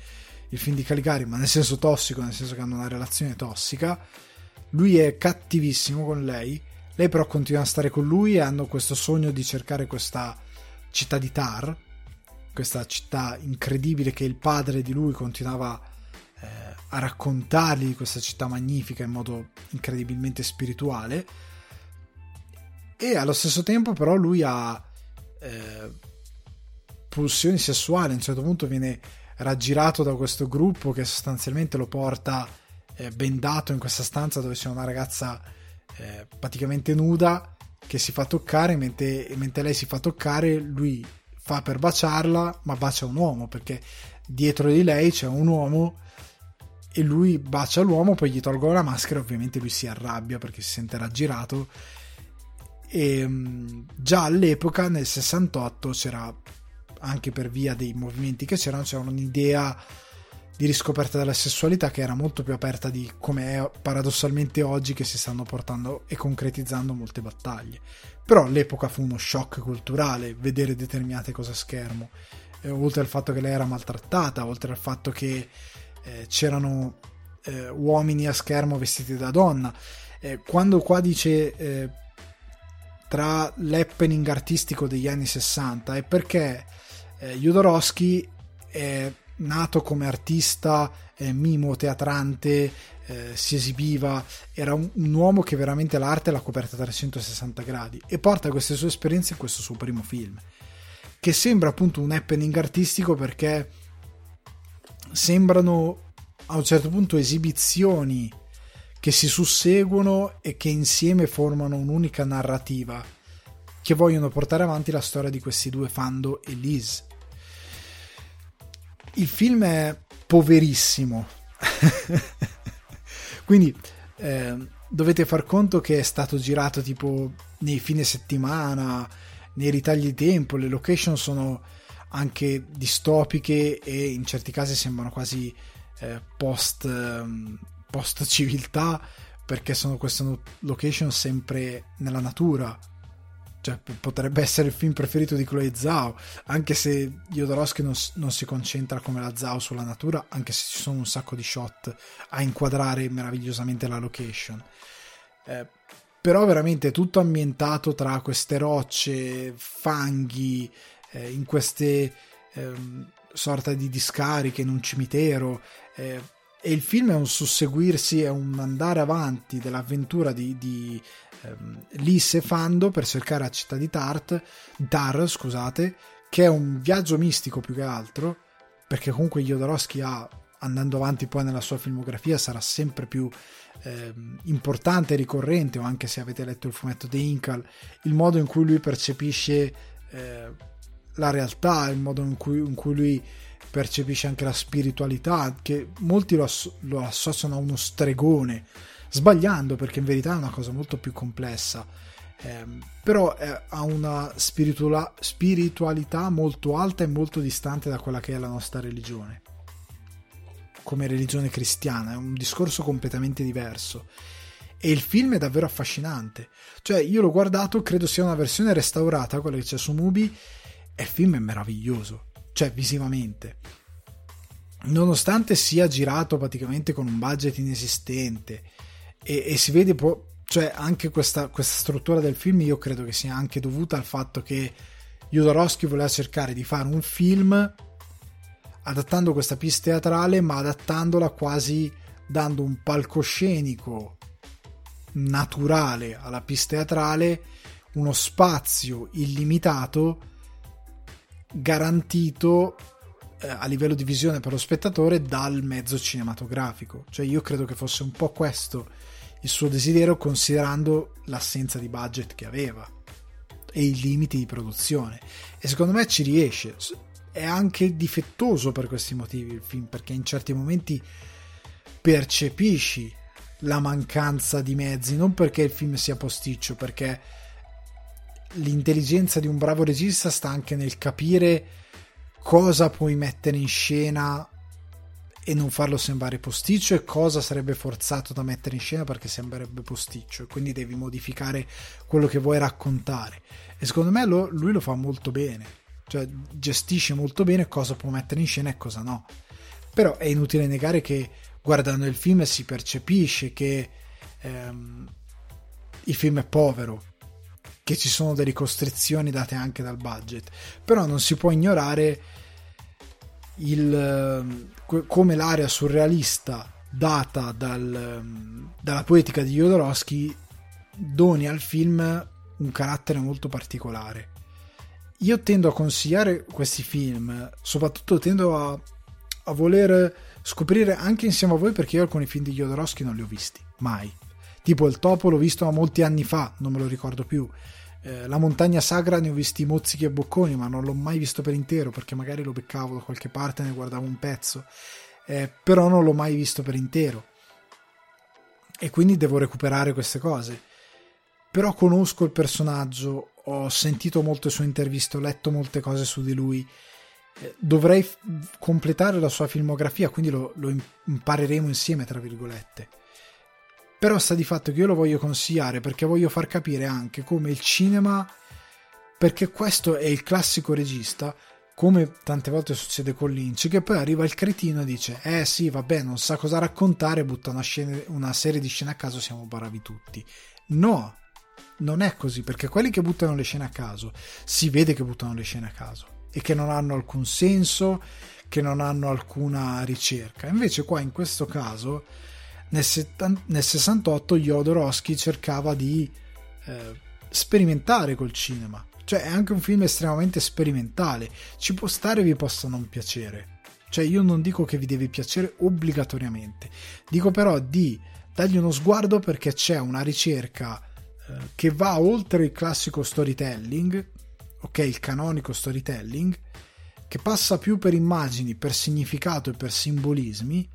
il film di Caligari, ma nel senso tossico, nel senso che hanno una relazione tossica. Lui è cattivissimo con lei, lei però continua a stare con lui e hanno questo sogno di cercare questa città di Tar, questa città incredibile che il padre di lui continuava eh, a raccontargli questa città magnifica in modo incredibilmente spirituale e allo stesso tempo però lui ha eh, pulsioni sessuali. A un certo punto viene raggirato da questo gruppo che sostanzialmente lo porta eh, bendato in questa stanza dove c'è una ragazza eh, praticamente nuda che si fa toccare mentre, mentre lei si fa toccare lui fa per baciarla ma bacia un uomo perché dietro di lei c'è un uomo e lui bacia l'uomo poi gli tolgono la maschera ovviamente lui si arrabbia perché si sente raggirato e ehm, già all'epoca nel 68 c'era anche per via dei movimenti che c'erano c'era un'idea di riscoperta della sessualità che era molto più aperta di come è paradossalmente oggi che si stanno portando e concretizzando molte battaglie. Però l'epoca fu uno shock culturale vedere determinate cose a schermo. Eh, oltre al fatto che lei era maltrattata oltre al fatto che eh, c'erano eh, uomini a schermo vestiti da donna. Eh, quando qua dice eh, tra l'happening artistico degli anni 60 e perché eh, Jodorowsky è nato come artista eh, mimo, teatrante, eh, si esibiva, era un, un, uomo che veramente l'arte l'ha coperta a 360 gradi e porta queste sue esperienze in questo suo primo film, che sembra appunto un happening artistico perché sembrano a un certo punto esibizioni che si susseguono e che insieme formano un'unica narrativa che vogliono portare avanti la storia di questi due Fando e Liz. Il film è poverissimo, quindi eh, dovete far conto che è stato girato tipo nei fine settimana, nei ritagli di tempo, le location sono anche distopiche e in certi casi sembrano quasi eh, post, eh, post civiltà perché sono queste location sempre nella natura cioè, potrebbe essere il film preferito di Chloe Zhao, anche se Jodorowsky non, non, si concentra come la Zhao sulla natura, anche se ci sono un sacco di shot a inquadrare meravigliosamente la location. Eh, però veramente tutto ambientato tra queste rocce, fanghi, eh, in queste eh, sorta di discariche in un cimitero. Eh, e il film è un susseguirsi, è un andare avanti dell'avventura di, di ehm, Lys e Fando per cercare la città di Tart, Tar, scusate, che è un viaggio mistico più che altro, perché comunque Jodorowsky ha, andando avanti poi nella sua filmografia, sarà sempre più eh, importante e ricorrente, o anche se avete letto il fumetto di Inkal, il modo in cui lui percepisce eh, la realtà, il modo in cui, in cui lui percepisce anche la spiritualità, che molti lo, asso- lo associano a uno stregone, sbagliando perché in verità è una cosa molto più complessa. Eh, però eh, ha una spiritua- spiritualità molto alta e molto distante da quella che è la nostra religione come religione cristiana è un discorso completamente diverso e il film è davvero affascinante cioè io l'ho guardato credo sia una versione restaurata quella che c'è su Mubi e il film è meraviglioso cioè visivamente. Nonostante sia girato praticamente con un budget inesistente e, e si vede po- cioè anche questa, questa struttura del film io credo che sia anche dovuta al fatto che Jodorowsky voleva cercare di fare un film adattando questa pista teatrale ma adattandola quasi dando un palcoscenico naturale alla pista teatrale uno spazio illimitato garantito eh, a livello di visione per lo spettatore dal mezzo cinematografico. Cioè io credo che fosse un po' questo il suo desiderio considerando l'assenza di budget che aveva e i limiti di produzione. E secondo me ci riesce. È anche difettoso per questi motivi il film, perché in certi momenti percepisci la mancanza di mezzi, non perché il film sia posticcio, perché l'intelligenza di un bravo regista sta anche nel capire cosa puoi mettere in scena e non farlo sembrare posticcio? E cosa sarebbe forzato da mettere in scena perché sembrerebbe posticcio? E quindi devi modificare quello che vuoi raccontare. E secondo me lo, lui lo fa molto bene. Cioè gestisce molto bene cosa può mettere in scena e cosa no. Però è inutile negare che guardando il film si percepisce che ehm, il film è povero che ci sono delle costrizioni date anche dal budget, però non si può ignorare il, come l'area surrealista data dal, dalla poetica di Jodorowsky doni al film un carattere molto particolare. Io tendo a consigliare questi film, soprattutto tendo a, a voler scoprire anche insieme a voi perché io alcuni film di Jodorowsky non li ho visti, mai. Tipo il topo l'ho visto molti anni fa, non me lo ricordo più. Eh, la montagna sagra ne ho visti mozzichi e bocconi, ma non l'ho mai visto per intero perché magari lo beccavo da qualche parte e ne guardavo un pezzo. Eh, però non l'ho mai visto per intero. E quindi devo recuperare queste cose. Però conosco il personaggio, ho sentito molte sue interviste, ho letto molte cose su di lui. Eh, dovrei f- completare la sua filmografia, quindi lo, lo impareremo insieme, tra virgolette però sta di fatto che io lo voglio consigliare perché voglio far capire anche come il cinema, perché questo è il classico regista, come tante volte succede con Lynch, che poi arriva il cretino e dice: Eh sì, vabbè, non sa cosa raccontare, butta una, scena, una serie di scene a caso, siamo bravi tutti. No, non è così, perché quelli che buttano le scene a caso, si vede che buttano le scene a caso e che non hanno alcun senso, che non hanno alcuna ricerca. Invece qua in questo caso, nel, settan- nel 68, Jodorowsky cercava di eh, sperimentare col cinema. Cioè è anche un film estremamente sperimentale. Ci può stare vi possa non piacere. Cioè io non dico che vi deve piacere obbligatoriamente. Dico però di dargli uno sguardo perché c'è una ricerca eh, che va oltre il classico storytelling, ok, il canonico storytelling, che passa più per immagini, per significato e per simbolismi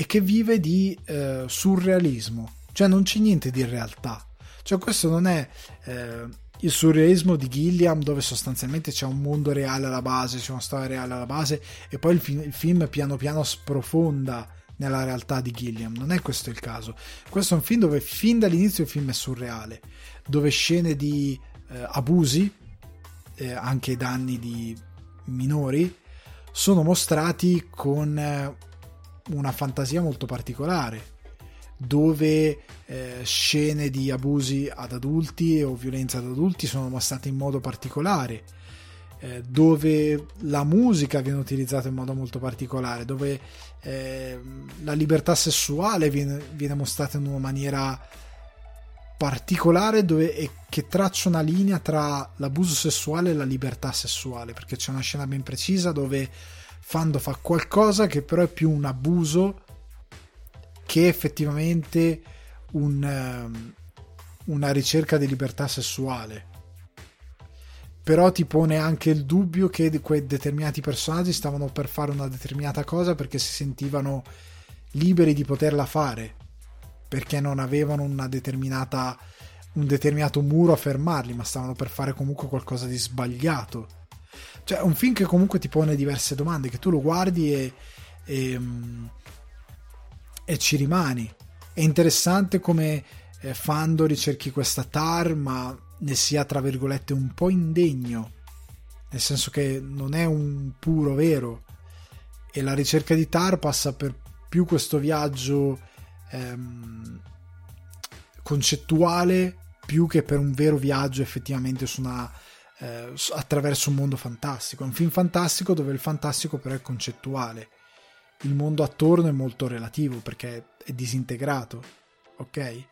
e che vive di eh, surrealismo, cioè non c'è niente di realtà. Cioè questo non è eh, il surrealismo di Gilliam dove sostanzialmente c'è un mondo reale alla base, c'è una storia reale alla base e poi il, fi- il film piano piano sprofonda nella realtà di Gilliam. Non è questo il caso. Questo è un film dove fin dall'inizio il film è surreale, dove scene di eh, abusi, eh, anche danni di minori, sono mostrati con eh, una fantasia molto particolare, dove eh, scene di abusi ad adulti o violenza ad adulti sono mostrate in modo particolare eh, dove la musica viene utilizzata in modo molto particolare, dove eh, la libertà sessuale viene, viene, mostrata in una maniera particolare dove, e che traccia una linea tra l'abuso sessuale e la libertà sessuale, perché c'è una scena ben precisa dove Fando fa qualcosa che però è più un abuso che effettivamente un, um, una ricerca di libertà sessuale. Però ti pone anche il dubbio che quei determinati personaggi stavano per fare una determinata cosa perché si sentivano liberi di poterla fare perché non avevano una determinata un determinato muro a fermarli ma stavano per fare comunque qualcosa di sbagliato cioè un film che comunque ti pone diverse domande che tu lo guardi e, e, e ci rimani. È interessante come eh, Fando ricerchi questa tar ma ne sia tra virgolette un po' indegno, nel senso che non è un puro vero. E la ricerca di Tar passa per più questo viaggio ehm, concettuale più che per un vero viaggio effettivamente su una, eh, attraverso un mondo fantastico. È un film fantastico dove il fantastico però è concettuale. Il mondo attorno è molto relativo perché è disintegrato. Ok?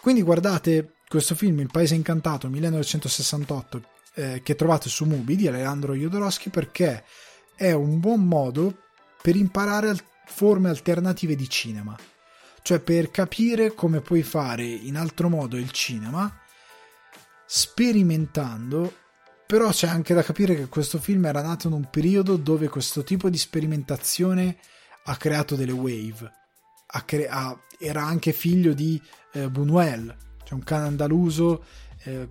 Quindi guardate questo film Il Paese Incantato 1968 eh, che trovate su Mubi di Alejandro Jodorowsky perché è un buon modo per imparare al- forme alternative di cinema, cioè per capire come puoi fare in altro modo il cinema sperimentando però c'è anche da capire che questo film era nato in un periodo dove questo tipo di sperimentazione ha creato delle wave. Cre- ha, era anche figlio di eh, Buñuel, c'è un cane andaluso eh,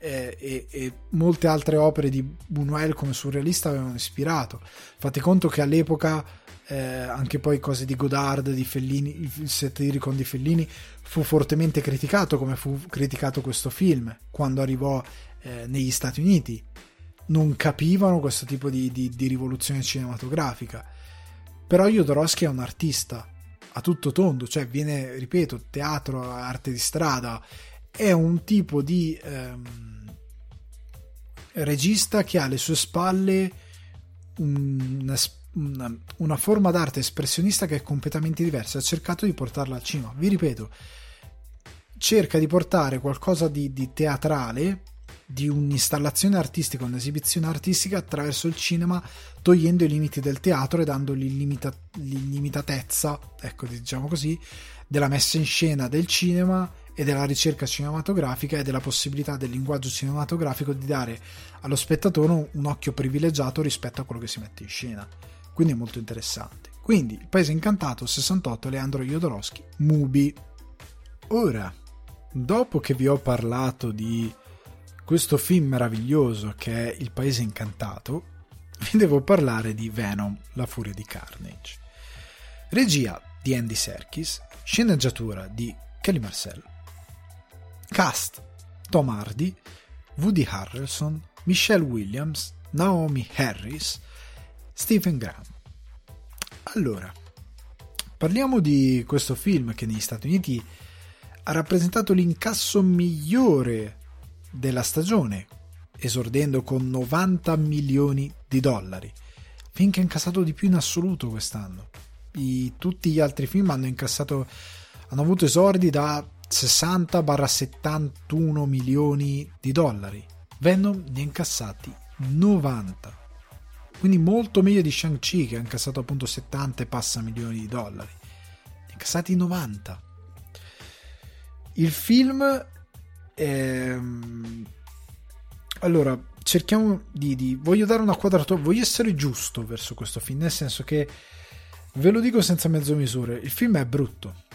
e, e, e, molte altre opere di Buñuel come surrealista avevano ispirato. Fate conto che all'epoca eh, anche poi cose di Godard, di Fellini, il satiricon di Fellini fu fortemente criticato come fu criticato questo film quando arrivò eh, negli Stati Uniti. Non capivano questo tipo di, di, di rivoluzione cinematografica. Però Jodorowsky è un artista a tutto tondo, cioè viene, ripeto, teatro, arte di strada, è un tipo di ehm, regista che ha alle sue spalle una, una, una, forma d'arte espressionista che è completamente diversa, ha cercato di portarla al cinema, vi ripeto, cerca di portare qualcosa di, di teatrale di un'installazione artistica, un'esibizione artistica attraverso il cinema, togliendo i limiti del teatro e dando l'illimita- l'illimitatezza, ecco diciamo così, della messa in scena del cinema e della ricerca cinematografica e della possibilità del linguaggio cinematografico di dare allo spettatore un occhio privilegiato rispetto a quello che si mette in scena. Quindi è molto interessante. Quindi, Il Paese Incantato 68 Leandro Jodorowsky, Mubi. Ora, dopo che vi ho parlato di questo film meraviglioso che è Il Paese Incantato, vi devo parlare di Venom, la furia di Carnage. Regia di Andy Serkis, sceneggiatura di Kelly Marcel. Cast Tom Hardy, Woody Harrelson, Michelle Williams, Naomi Harris, Stephen Graham. Allora, parliamo di questo film che negli Stati Uniti ha rappresentato l'incasso migliore della stagione, esordendo con 90 milioni di dollari, film che ha incassato di più in assoluto quest'anno. I, tutti gli altri film hanno incassato, hanno avuto esordi da 60-71 milioni di dollari. Venom ne ha incassati 90. Quindi molto meglio di Shang-Chi che ha incassato appunto 70 e passa milioni di dollari. Ne ha incassati 90. Il film ehm... allora cerchiamo di, di, voglio dare una quadratura voglio essere giusto verso questo film nel senso che ve lo dico senza mezzo misure il film è brutto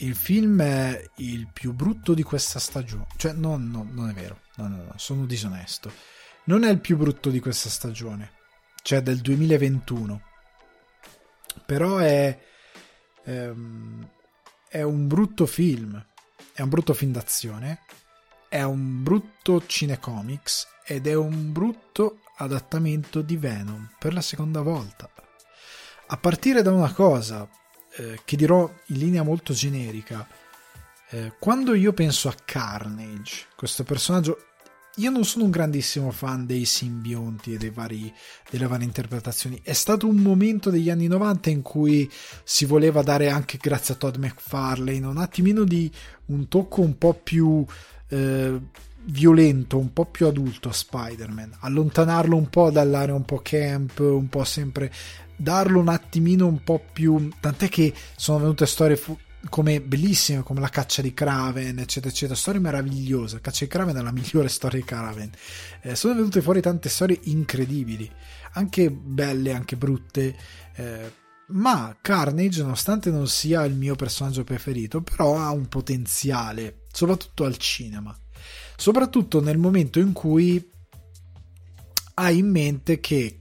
il film è il più brutto di questa stagione. Cioè, no, no, non è vero. No, no, no, sono disonesto. Non è il più brutto di questa stagione, cioè del 2021. Però è, ehm, è un brutto film. È un brutto film d'azione. È un brutto cinecomics. Ed è un brutto adattamento di Venom per la seconda volta. A partire da una cosa, eh, che dirò in linea molto generica. Eh, quando io penso a Carnage, questo personaggio, io non sono un grandissimo fan dei simbionti e vari, delle varie interpretazioni. È stato un momento degli anni 90 in cui si voleva dare anche grazie a Todd McFarlane un attimino di un tocco un po' più eh, violento, un po' più adulto a Spider-Man, allontanarlo un po' dall'area un po' camp, un po' sempre darlo un attimino un po' più tant'è che sono venute storie fu- come bellissime come la caccia di Kraven eccetera eccetera storie meravigliose la caccia di Kraven è la migliore storia di Kraven eh, sono venute fuori tante storie incredibili anche belle anche brutte eh, ma Carnage nonostante non sia il mio personaggio preferito però ha un potenziale soprattutto al cinema soprattutto nel momento in cui hai in mente che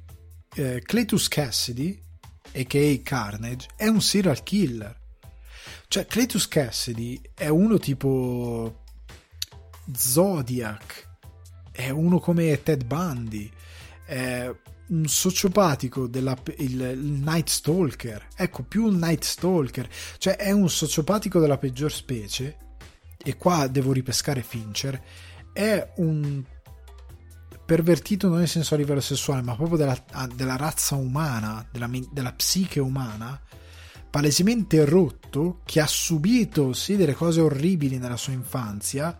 eh, Cletus Cassidy, a.k.a. Carnage, è un serial killer. Cioè, Cletus Cassidy è uno tipo Zodiac, è uno come Ted Bundy, è un sociopatico della il, il Night Stalker. Ecco, più un Night Stalker, cioè è un sociopatico della peggior specie. E qua devo ripescare Fincher. È un pervertito non nel senso a livello sessuale, ma proprio della, della razza umana, della, della, psiche umana, palesemente rotto, che ha subito sì delle cose orribili nella sua infanzia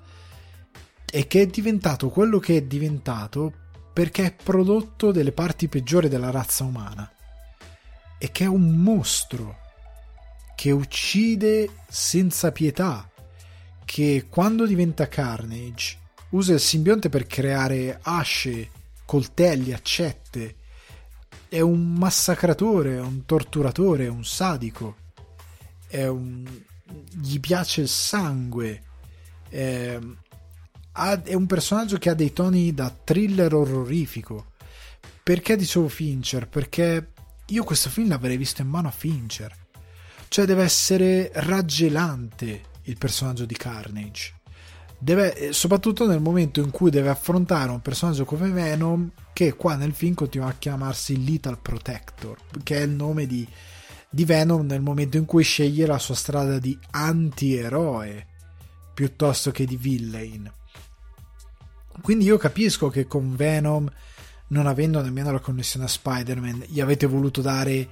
e che è diventato quello che è diventato perché è prodotto delle parti peggiori della razza umana e che è un mostro che uccide senza pietà, che quando diventa Carnage usa il simbionte per creare asce, coltelli, accette. È un massacratore, è un torturatore, è un sadico. È un... gli piace il sangue. È... è un personaggio che ha dei toni da thriller orrorifico. Perché dicevo Fincher? Perché io questo film l'avrei visto in mano a Fincher. Cioè deve essere raggelante il personaggio di Carnage deve, eh, soprattutto nel momento in cui deve affrontare un personaggio come Venom che qua nel film continua a chiamarsi Lethal Protector che è il nome di, di Venom nel momento in cui sceglie la sua strada di antieroe piuttosto che di villain. Quindi io capisco che con Venom non avendo nemmeno la connessione a Spider-Man gli avete voluto dare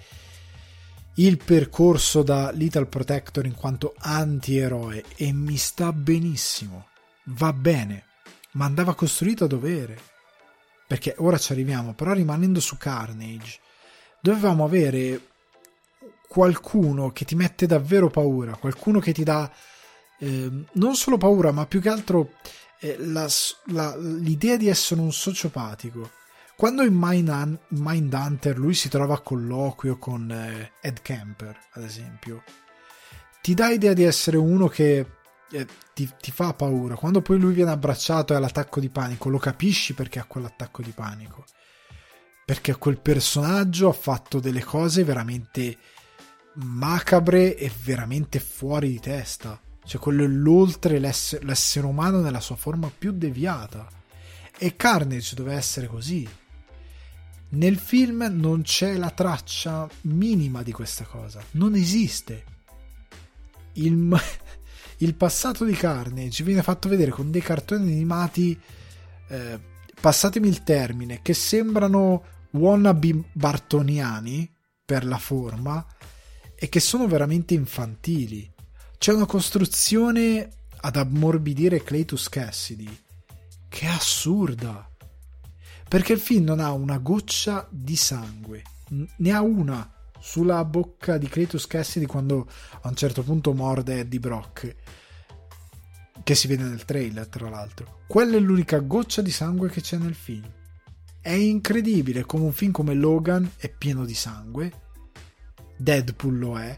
il percorso da Lethal Protector in quanto antieroe e mi sta benissimo va bene, ma andava costruito a dovere. Perché ora ci arriviamo, però rimanendo su Carnage, dovevamo avere qualcuno che ti mette davvero paura, qualcuno che ti dà eh, non solo paura, ma più che altro eh, la, la, l'idea di essere un sociopatico. Quando in Mind, Mindhunter lui si trova a colloquio con eh, Ed Kemper, ad esempio, ti dà idea di essere uno che eh, ti, ti, fa paura. Quando poi lui viene abbracciato e ha l'attacco di panico, lo capisci perché ha quell'attacco di panico. Perché quel personaggio ha fatto delle cose veramente macabre e veramente fuori di testa. Cioè, quello è l'oltre l'essere, l'essere umano nella sua forma più deviata. E Carnage deve essere così. Nel film non c'è la traccia minima di questa cosa. Non esiste. Il, il passato di Carnage viene fatto vedere con dei cartoni animati, eh, passatemi il termine, che sembrano wannabe bartoniani per la forma e che sono veramente infantili. C'è una costruzione ad ammorbidire Cletus Cassidy che è assurda. Perché il film non ha una goccia di sangue, ne ha una sulla bocca di Cletus Cassidy quando a un certo punto morde Eddie Brock che si vede nel trailer tra l'altro. Quella è l'unica goccia di sangue che c'è nel film. È incredibile come un film come Logan è pieno di sangue. Deadpool lo è.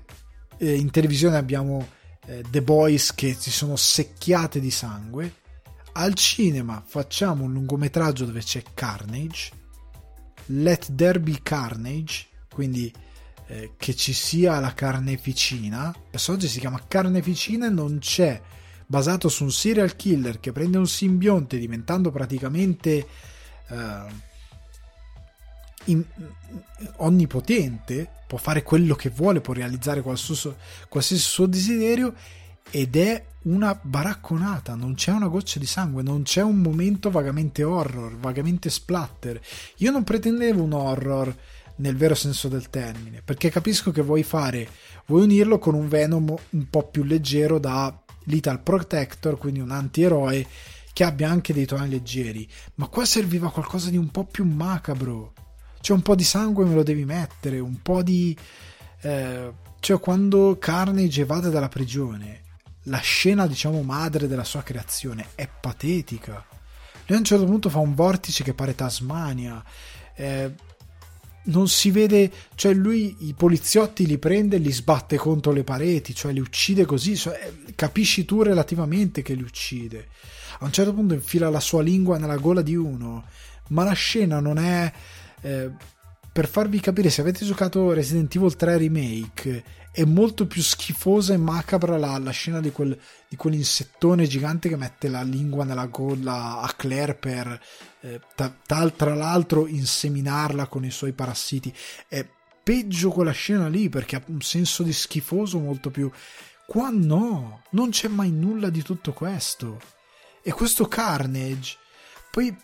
Eh, in televisione abbiamo eh, The Boys che si sono secchiate di sangue. Al cinema facciamo un lungometraggio dove c'è Carnage. Let There Be Carnage quindi eh, che ci sia la carneficina. Il personaggio si chiama Carneficina e non c'è, basato su un serial killer che prende un simbionte diventando praticamente eh, in, onnipotente, può fare quello che vuole, può realizzare qualsiasi, qualsiasi suo desiderio ed è una baracconata, non c'è una goccia di sangue, non c'è un momento vagamente horror, vagamente splatter. Io non pretendevo un horror nel vero senso del termine, perché capisco che vuoi fare, vuoi unirlo con un Venom un po' più leggero da Lethal Protector, quindi un antieroe che abbia anche dei toni leggeri, ma qua serviva qualcosa di un po' più macabro. C'è un po' di sangue me lo devi mettere, un po' di... Eh, cioè quando Carnage evade dalla prigione, la scena diciamo madre della sua creazione è patetica. Lui a un certo punto fa un vortice che pare Tasmania. Eh, non si vede, cioè lui i poliziotti li prende e li sbatte contro le pareti, cioè li uccide così, cioè, capisci tu relativamente che li uccide. A un certo punto infila la sua lingua nella gola di uno, ma la scena non è... Eh, per farvi capire, se avete giocato Resident Evil 3 Remake, è molto più schifosa e macabra la, la scena di, quel, di quell'insettone gigante che mette la lingua nella gola a Claire per eh, tra, tra l'altro inseminarla con i suoi parassiti. È peggio quella scena lì perché ha un senso di schifoso molto più. Qua no, non c'è mai nulla di tutto questo. E questo Carnage. Poi,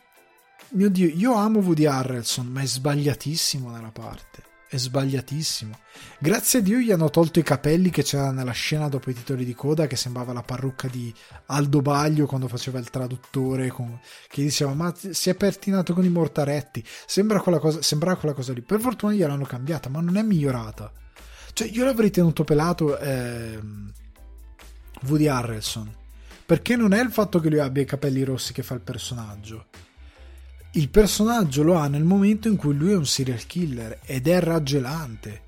mio Dio, io amo Woody Harrelson, ma è sbagliatissimo nella parte è sbagliatissimo. Grazie a Dio gli hanno tolto i capelli che c'era nella scena dopo i titoli di coda, che sembrava la parrucca di Aldo Baglio quando faceva il traduttore, con... che diceva: Ma si è pertinato con i mortaretti. Sembra quella cosa, sembrava quella cosa lì. Per fortuna gliel'hanno cambiata, ma non è migliorata. Cioè, io l'avrei tenuto pelato eh, Woody Harrelson. Perché non è il fatto che lui abbia i capelli rossi che fa il personaggio il personaggio lo ha nel momento in cui lui è un serial killer ed è raggelante.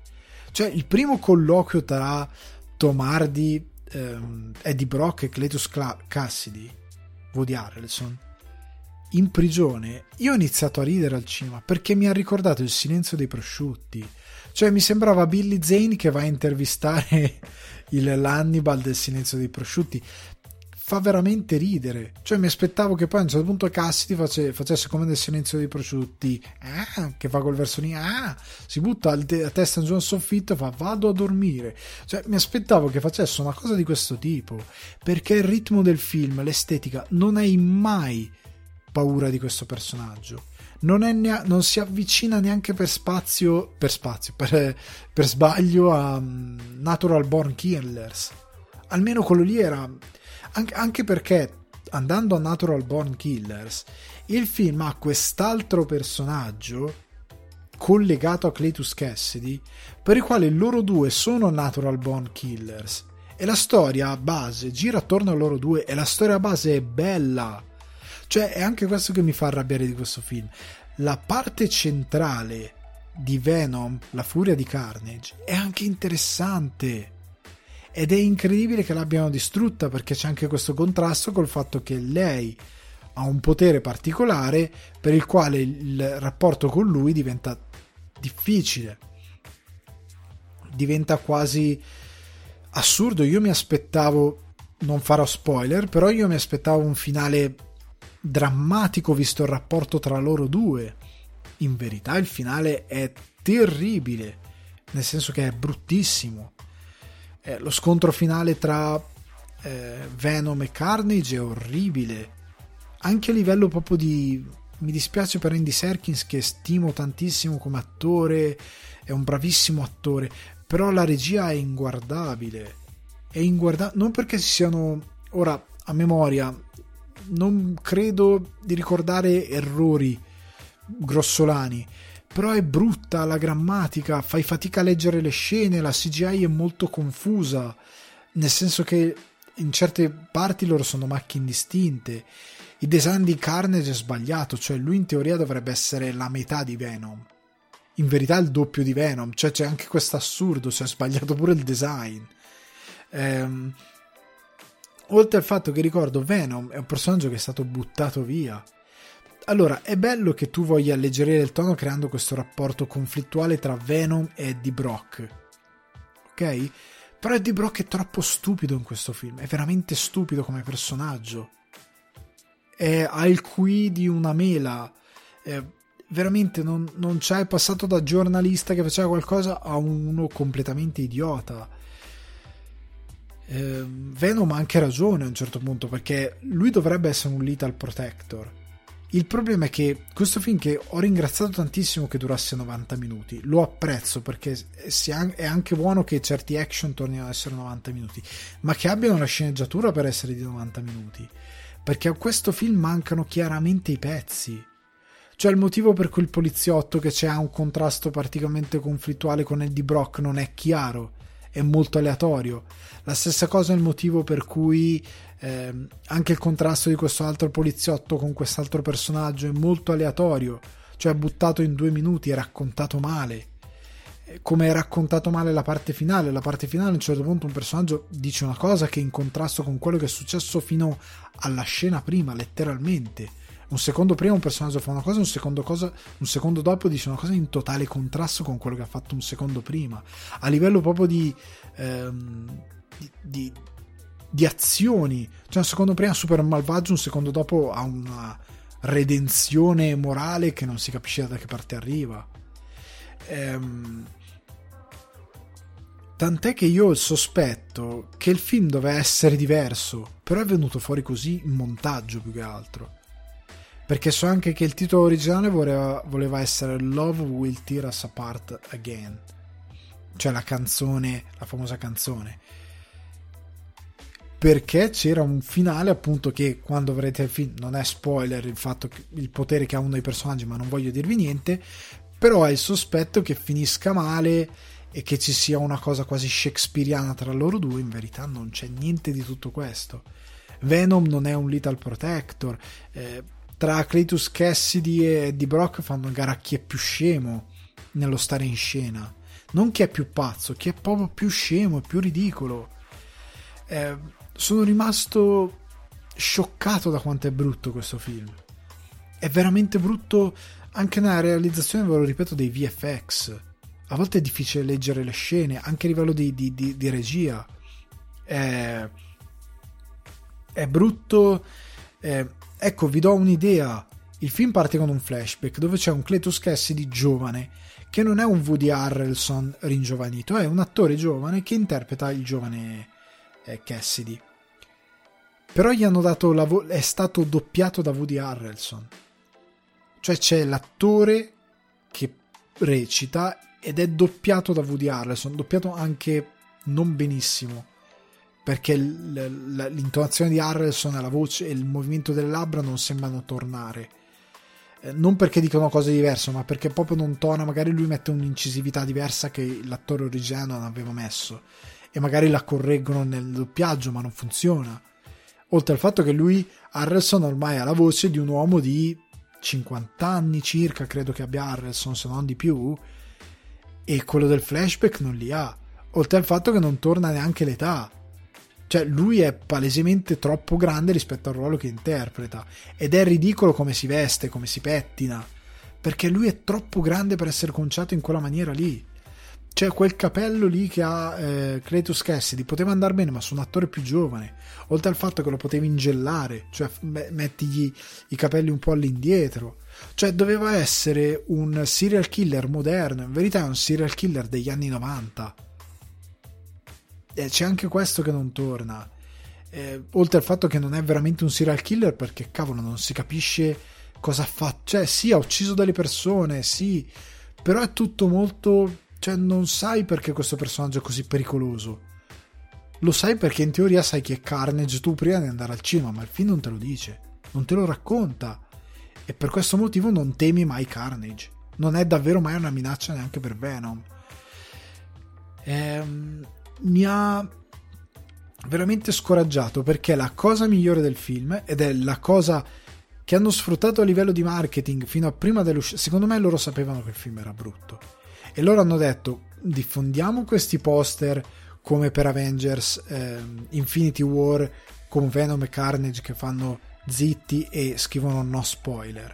Cioè, il primo colloquio tra Tom Hardy, ehm, Eddie Brock e Cletus Cla- Cassidy, Woody Harrelson, in prigione, io ho iniziato a ridere al cinema perché mi ha ricordato il silenzio dei prosciutti. Cioè, mi sembrava Billy Zane che va a intervistare il, l'Hannibal del silenzio dei prosciutti fa veramente ridere. Cioè, mi aspettavo che poi a un certo punto Cassidy face, facesse come nel silenzio dei prosciutti, ah, che fa col verso ah, si butta a testa giù al soffitto e fa vado a dormire. Cioè, mi aspettavo che facesse una cosa di questo tipo, perché il ritmo del film, l'estetica, non hai mai paura di questo personaggio. Non, nea- non, si avvicina neanche per spazio, per spazio, per, per sbaglio a um, Natural Born Killers. Almeno quello lì era anche, perché andando a Natural Born Killers, il film ha quest'altro personaggio collegato a Cletus Cassidy, per il quale loro due sono Natural Born Killers. E la storia base gira attorno a loro due e la storia base è bella. Cioè, è anche questo che mi fa arrabbiare di questo film. La parte centrale di Venom, la furia di Carnage, è anche interessante ed è incredibile che l'abbiano distrutta perché c'è anche questo contrasto col fatto che lei ha un potere particolare per il quale il rapporto con lui diventa difficile. Diventa quasi assurdo. Io mi aspettavo non farò spoiler però io mi aspettavo un finale drammatico visto il rapporto tra loro due. In verità il finale è terribile nel senso che è bruttissimo eh, lo scontro finale tra eh, Venom e Carnage è orribile. Anche a livello proprio di mi dispiace per Andy Serkins che stimo tantissimo come attore è un bravissimo attore però la regia è inguardabile. È inguardabile non perché ci siano ora a memoria non credo di ricordare errori grossolani però è brutta la grammatica fai fatica a leggere le scene la CGI è molto confusa nel senso che in certe parti loro sono macchine distinte il design di Carnage è sbagliato, cioè lui in teoria dovrebbe essere la metà di Venom. In verità il doppio di Venom, cioè c'è anche questo assurdo, si è sbagliato pure il design. Ehm, oltre al fatto che ricordo Venom è un personaggio che è stato buttato via. Allora, è bello che tu voglia alleggerire il tono creando questo rapporto conflittuale tra Venom e Eddie Brock. Ok? Però Eddie Brock è troppo stupido in questo film, è veramente stupido come personaggio è, ha il qui di una mela. Eh, veramente non, non c'è passato da giornalista che faceva qualcosa a uno completamente idiota. Eh, Venom ha anche ragione a un certo punto perché lui dovrebbe essere un lethal protector. Il problema è che questo film che ho ringraziato tantissimo che durasse 90 minuti, lo apprezzo perché è anche buono che certi action tornino ad essere 90 minuti, ma che abbiano la sceneggiatura per essere di 90 minuti perché a questo film mancano chiaramente i pezzi. Cioè il motivo per cui il poliziotto che c'è un contrasto particolarmente conflittuale con Eddie Brock non è chiaro, è molto aleatorio. La stessa cosa è il motivo per cui eh, anche il contrasto di questo altro poliziotto con quest'altro personaggio è molto aleatorio, cioè buttato in due minuti e raccontato male come è raccontato male la parte finale. La parte finale a un certo punto un personaggio dice una cosa che è in contrasto con quello che è successo fino alla scena prima, letteralmente. Un secondo prima un personaggio fa una cosa, un secondo, cosa, un secondo dopo dice una cosa in totale contrasto con quello che ha fatto un secondo prima. A livello proprio di, ehm, di, di, di azioni. Cioè un secondo prima super malvagio, un secondo dopo ha una redenzione morale che non si capisce da che parte arriva. Ehm, Tant'è che io ho il sospetto che il film doveva essere diverso, però è venuto fuori così in montaggio più che altro. Perché so anche che il titolo originale voleva, voleva essere Love Will Tear Us Apart Again, cioè la canzone, la famosa canzone. Perché c'era un finale, appunto, che quando vedrete il film non è spoiler il fatto che il potere che ha uno dei personaggi, ma non voglio dirvi niente. Però hai il sospetto che finisca male e che ci sia una cosa quasi shakespeariana tra loro due, in verità non c'è niente di tutto questo. Venom non è un Little Protector. Eh, tra Cletus Cassidy e Eddie Brock fanno gara chi è più scemo nello stare in scena. Non chi è più pazzo, chi è proprio più scemo e più ridicolo. Eh, sono rimasto scioccato da quanto è brutto questo film. È veramente brutto anche nella realizzazione, ve lo ripeto, dei VFX a volte è difficile leggere le scene, anche a livello di, di, di, di regia. È, è brutto. È, ecco, vi do un'idea. Il film parte con un flashback dove c'è un Cletus Cassidy giovane, che non è un Woody Harrelson ringiovanito, è un attore giovane che interpreta il giovane eh, Cassidy. Però gli hanno dato la vo- è stato doppiato da Woody Harrelson. Cioè c'è l'attore che recita ed è doppiato da Woody Harrelson, doppiato anche non benissimo perché l'intonazione di Harrelson e la voce e il movimento delle labbra non sembrano tornare eh, non perché dicono cose diverse ma perché proprio non tona magari lui mette un'incisività diversa che l'attore originale non aveva messo e magari la correggono nel doppiaggio ma non funziona oltre al fatto che lui Harrelson ormai ha la voce di un uomo di 50 anni circa credo che abbia Harrelson se non di più e quello del flashback non li ha. Oltre al fatto che non torna neanche l'età. Cioè, lui è palesemente troppo grande rispetto al ruolo che interpreta. Ed è ridicolo come si veste, come si pettina. Perché lui è troppo grande per essere conciato in quella maniera lì. Cioè, quel capello lì che ha eh, Cletus Cassidy poteva andare bene, ma su un attore più giovane. Oltre al fatto che lo potevi ingellare, cioè mettigli i capelli un po' all'indietro cioè doveva essere un serial killer moderno, in verità è un serial killer degli anni 90. E c'è anche questo che non torna. eh, oltre al fatto che non è veramente un serial killer perché cavolo non si capisce cosa fa, cioè sì ha ucciso delle persone, sì, però è tutto molto, cioè non sai perché questo personaggio è così pericoloso. Lo sai perché in teoria sai chi è Carnage tu prima di andare al cinema, ma il film non te lo dice, non te lo racconta. E per questo motivo non temi mai Carnage. Non è davvero mai una minaccia neanche per Venom. Ehm, mi ha veramente scoraggiato perché la cosa migliore del film ed è la cosa che hanno sfruttato a livello di marketing fino a prima dell'uscita secondo me loro sapevano che il film era brutto e loro hanno detto diffondiamo questi poster come per Avengers eh, Infinity War con Venom e Carnage che fanno zitti e scrivono no spoiler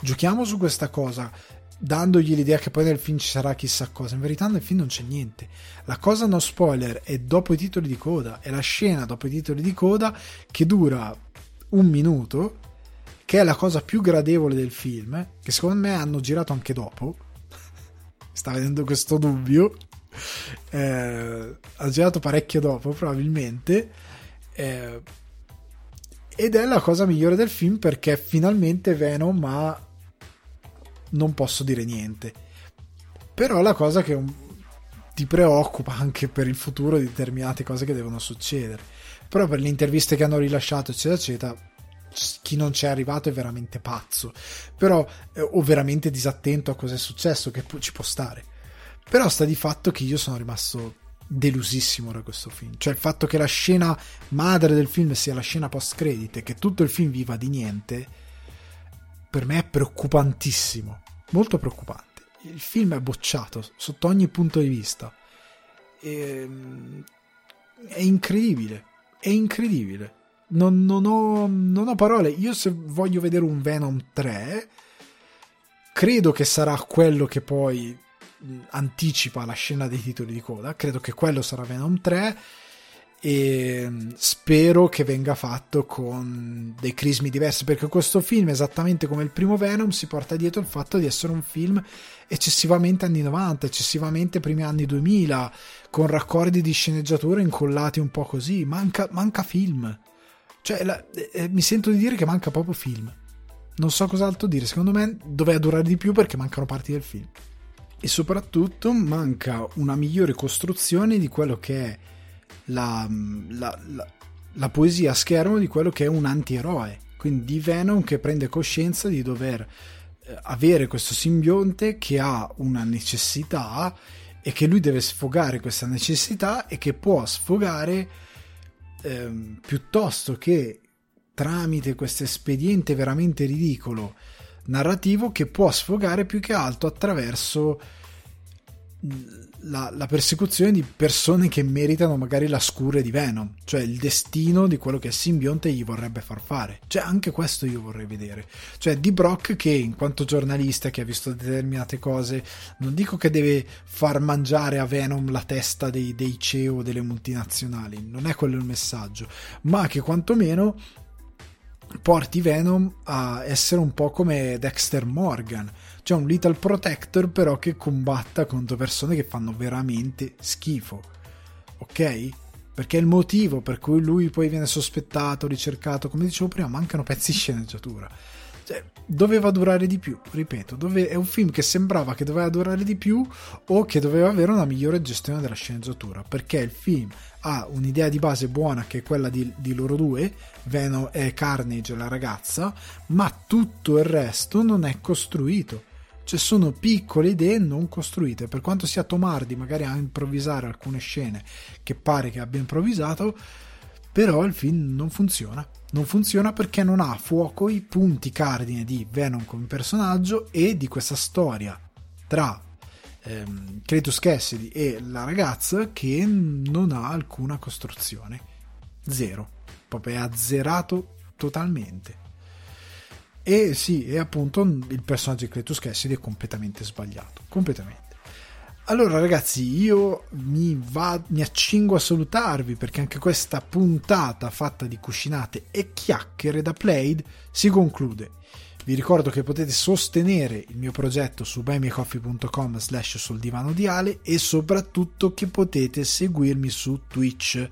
giochiamo su questa cosa dandogli l'idea che poi nel film ci sarà chissà cosa. In verità nel film non c'è niente. La cosa no spoiler è dopo i titoli di coda, è la scena dopo i titoli di coda che dura un minuto, che è la cosa più gradevole del film, che secondo me hanno girato anche dopo. Sta vedendo questo dubbio. Eh, ha girato parecchio dopo, probabilmente. Eh, ed è la cosa migliore del film perché finalmente Venom ha non posso dire niente. Però la cosa che ti preoccupa anche per il futuro di determinate cose che devono succedere. Però per le interviste che hanno rilasciato, eccetera, eccetera, chi non c'è arrivato è veramente pazzo. Però, eh, o veramente disattento a cosa è successo, che ci può stare. Però sta di fatto che io sono rimasto delusissimo da questo film. Cioè il fatto che la scena madre del film sia la scena post credit e che tutto il film viva di niente, per me è preoccupantissimo molto preoccupante. Il film è bocciato sotto ogni punto di vista. E, ehm, è incredibile, è incredibile. Non, non, ho, non ho parole. Io se voglio vedere un Venom 3, credo che sarà quello che poi anticipa la scena dei titoli di coda. Credo che quello sarà Venom 3 e spero che venga fatto con dei crismi diversi perché questo film esattamente come il primo Venom si porta dietro il fatto di essere un film eccessivamente anni 90 eccessivamente primi anni 2000 con raccordi di sceneggiatura incollati un po' così manca, manca film cioè la, eh, mi sento di dire che manca proprio film. Non so cos'altro dire. Secondo me doveva durare di più perché mancano parti del film. E soprattutto manca una migliore costruzione di quello che è la, la, la, la poesia a schermo di quello che è un antieroe, quindi di Venom che prende coscienza di dover eh, avere questo simbionte che ha una necessità e che lui deve sfogare questa necessità e che può sfogare ehm, piuttosto che tramite questo espediente veramente ridicolo narrativo che può sfogare più che altro attraverso la, la, persecuzione di persone che meritano magari la scure di Venom, cioè il destino di quello che il simbionte gli vorrebbe far fare. Cioè anche questo io vorrei vedere. Cioè di Brock che in quanto giornalista che ha visto determinate cose, non dico che deve far mangiare a Venom la testa dei, dei CEO delle multinazionali, non è quello il messaggio, ma che quantomeno porti Venom a essere un po' come Dexter Morgan c'è un Little Protector però che combatta contro persone che fanno veramente schifo. Ok? Perché il motivo per cui lui poi viene sospettato, ricercato, come dicevo prima, mancano pezzi di sceneggiatura. Cioè, doveva durare di più, ripeto, dove, è un film che sembrava che doveva durare di più o che doveva avere una migliore gestione della sceneggiatura, perché il film ha un'idea di base buona che è quella di, di loro due, Venom e Carnage, la ragazza, ma tutto il resto non è costruito cioè sono piccole idee non costruite. Per quanto sia Tomardi magari a improvvisare alcune scene che pare che abbia improvvisato però il film non funziona. Non funziona perché non ha a fuoco i punti cardine di Venom come personaggio e di questa storia tra ehm, Cletus Cassidy e la ragazza che non ha alcuna costruzione. Zero. Proprio è azzerato totalmente e sì, e appunto il personaggio di Cletus Cassidy è completamente sbagliato. Completamente. Allora ragazzi, io mi, va, mi accingo a salutarvi perché anche questa puntata fatta di cuscinate e chiacchiere da Played si conclude. Vi ricordo che potete sostenere il mio progetto su buymeacoffee.com slash sul e soprattutto che potete seguirmi su Twitch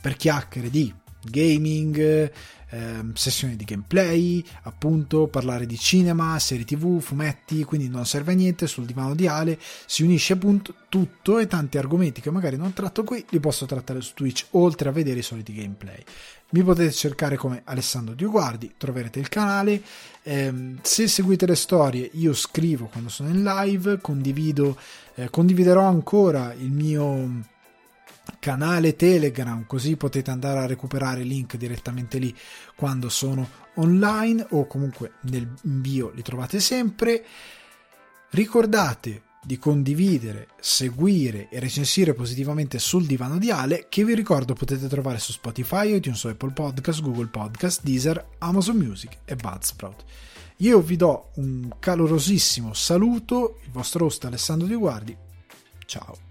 per chiacchiere di gaming, ehm, sessioni di gameplay, appunto parlare di cinema, serie tv, fumetti, quindi non serve a niente, sul divano di Ale si unisce appunto tutto e tanti argomenti che magari non tratto qui li posso trattare su Twitch oltre a vedere i soliti gameplay. Mi potete cercare come Alessandro Dioguardi, troverete il canale. Eh, se seguite le storie, io scrivo quando sono in live, condivido, eh, condividerò ancora il mio canale Telegram, così potete andare a recuperare il link direttamente lì quando sono online o comunque nel bio li trovate sempre. Ricordate di condividere, seguire e recensire positivamente sul divano di Ale, che vi ricordo potete trovare su Spotify, iTunes, Apple Podcast, Google Podcast, Deezer, Amazon Music e Budsprout. Io vi do un calorosissimo saluto, il vostro host Alessandro Di Guardi. Ciao.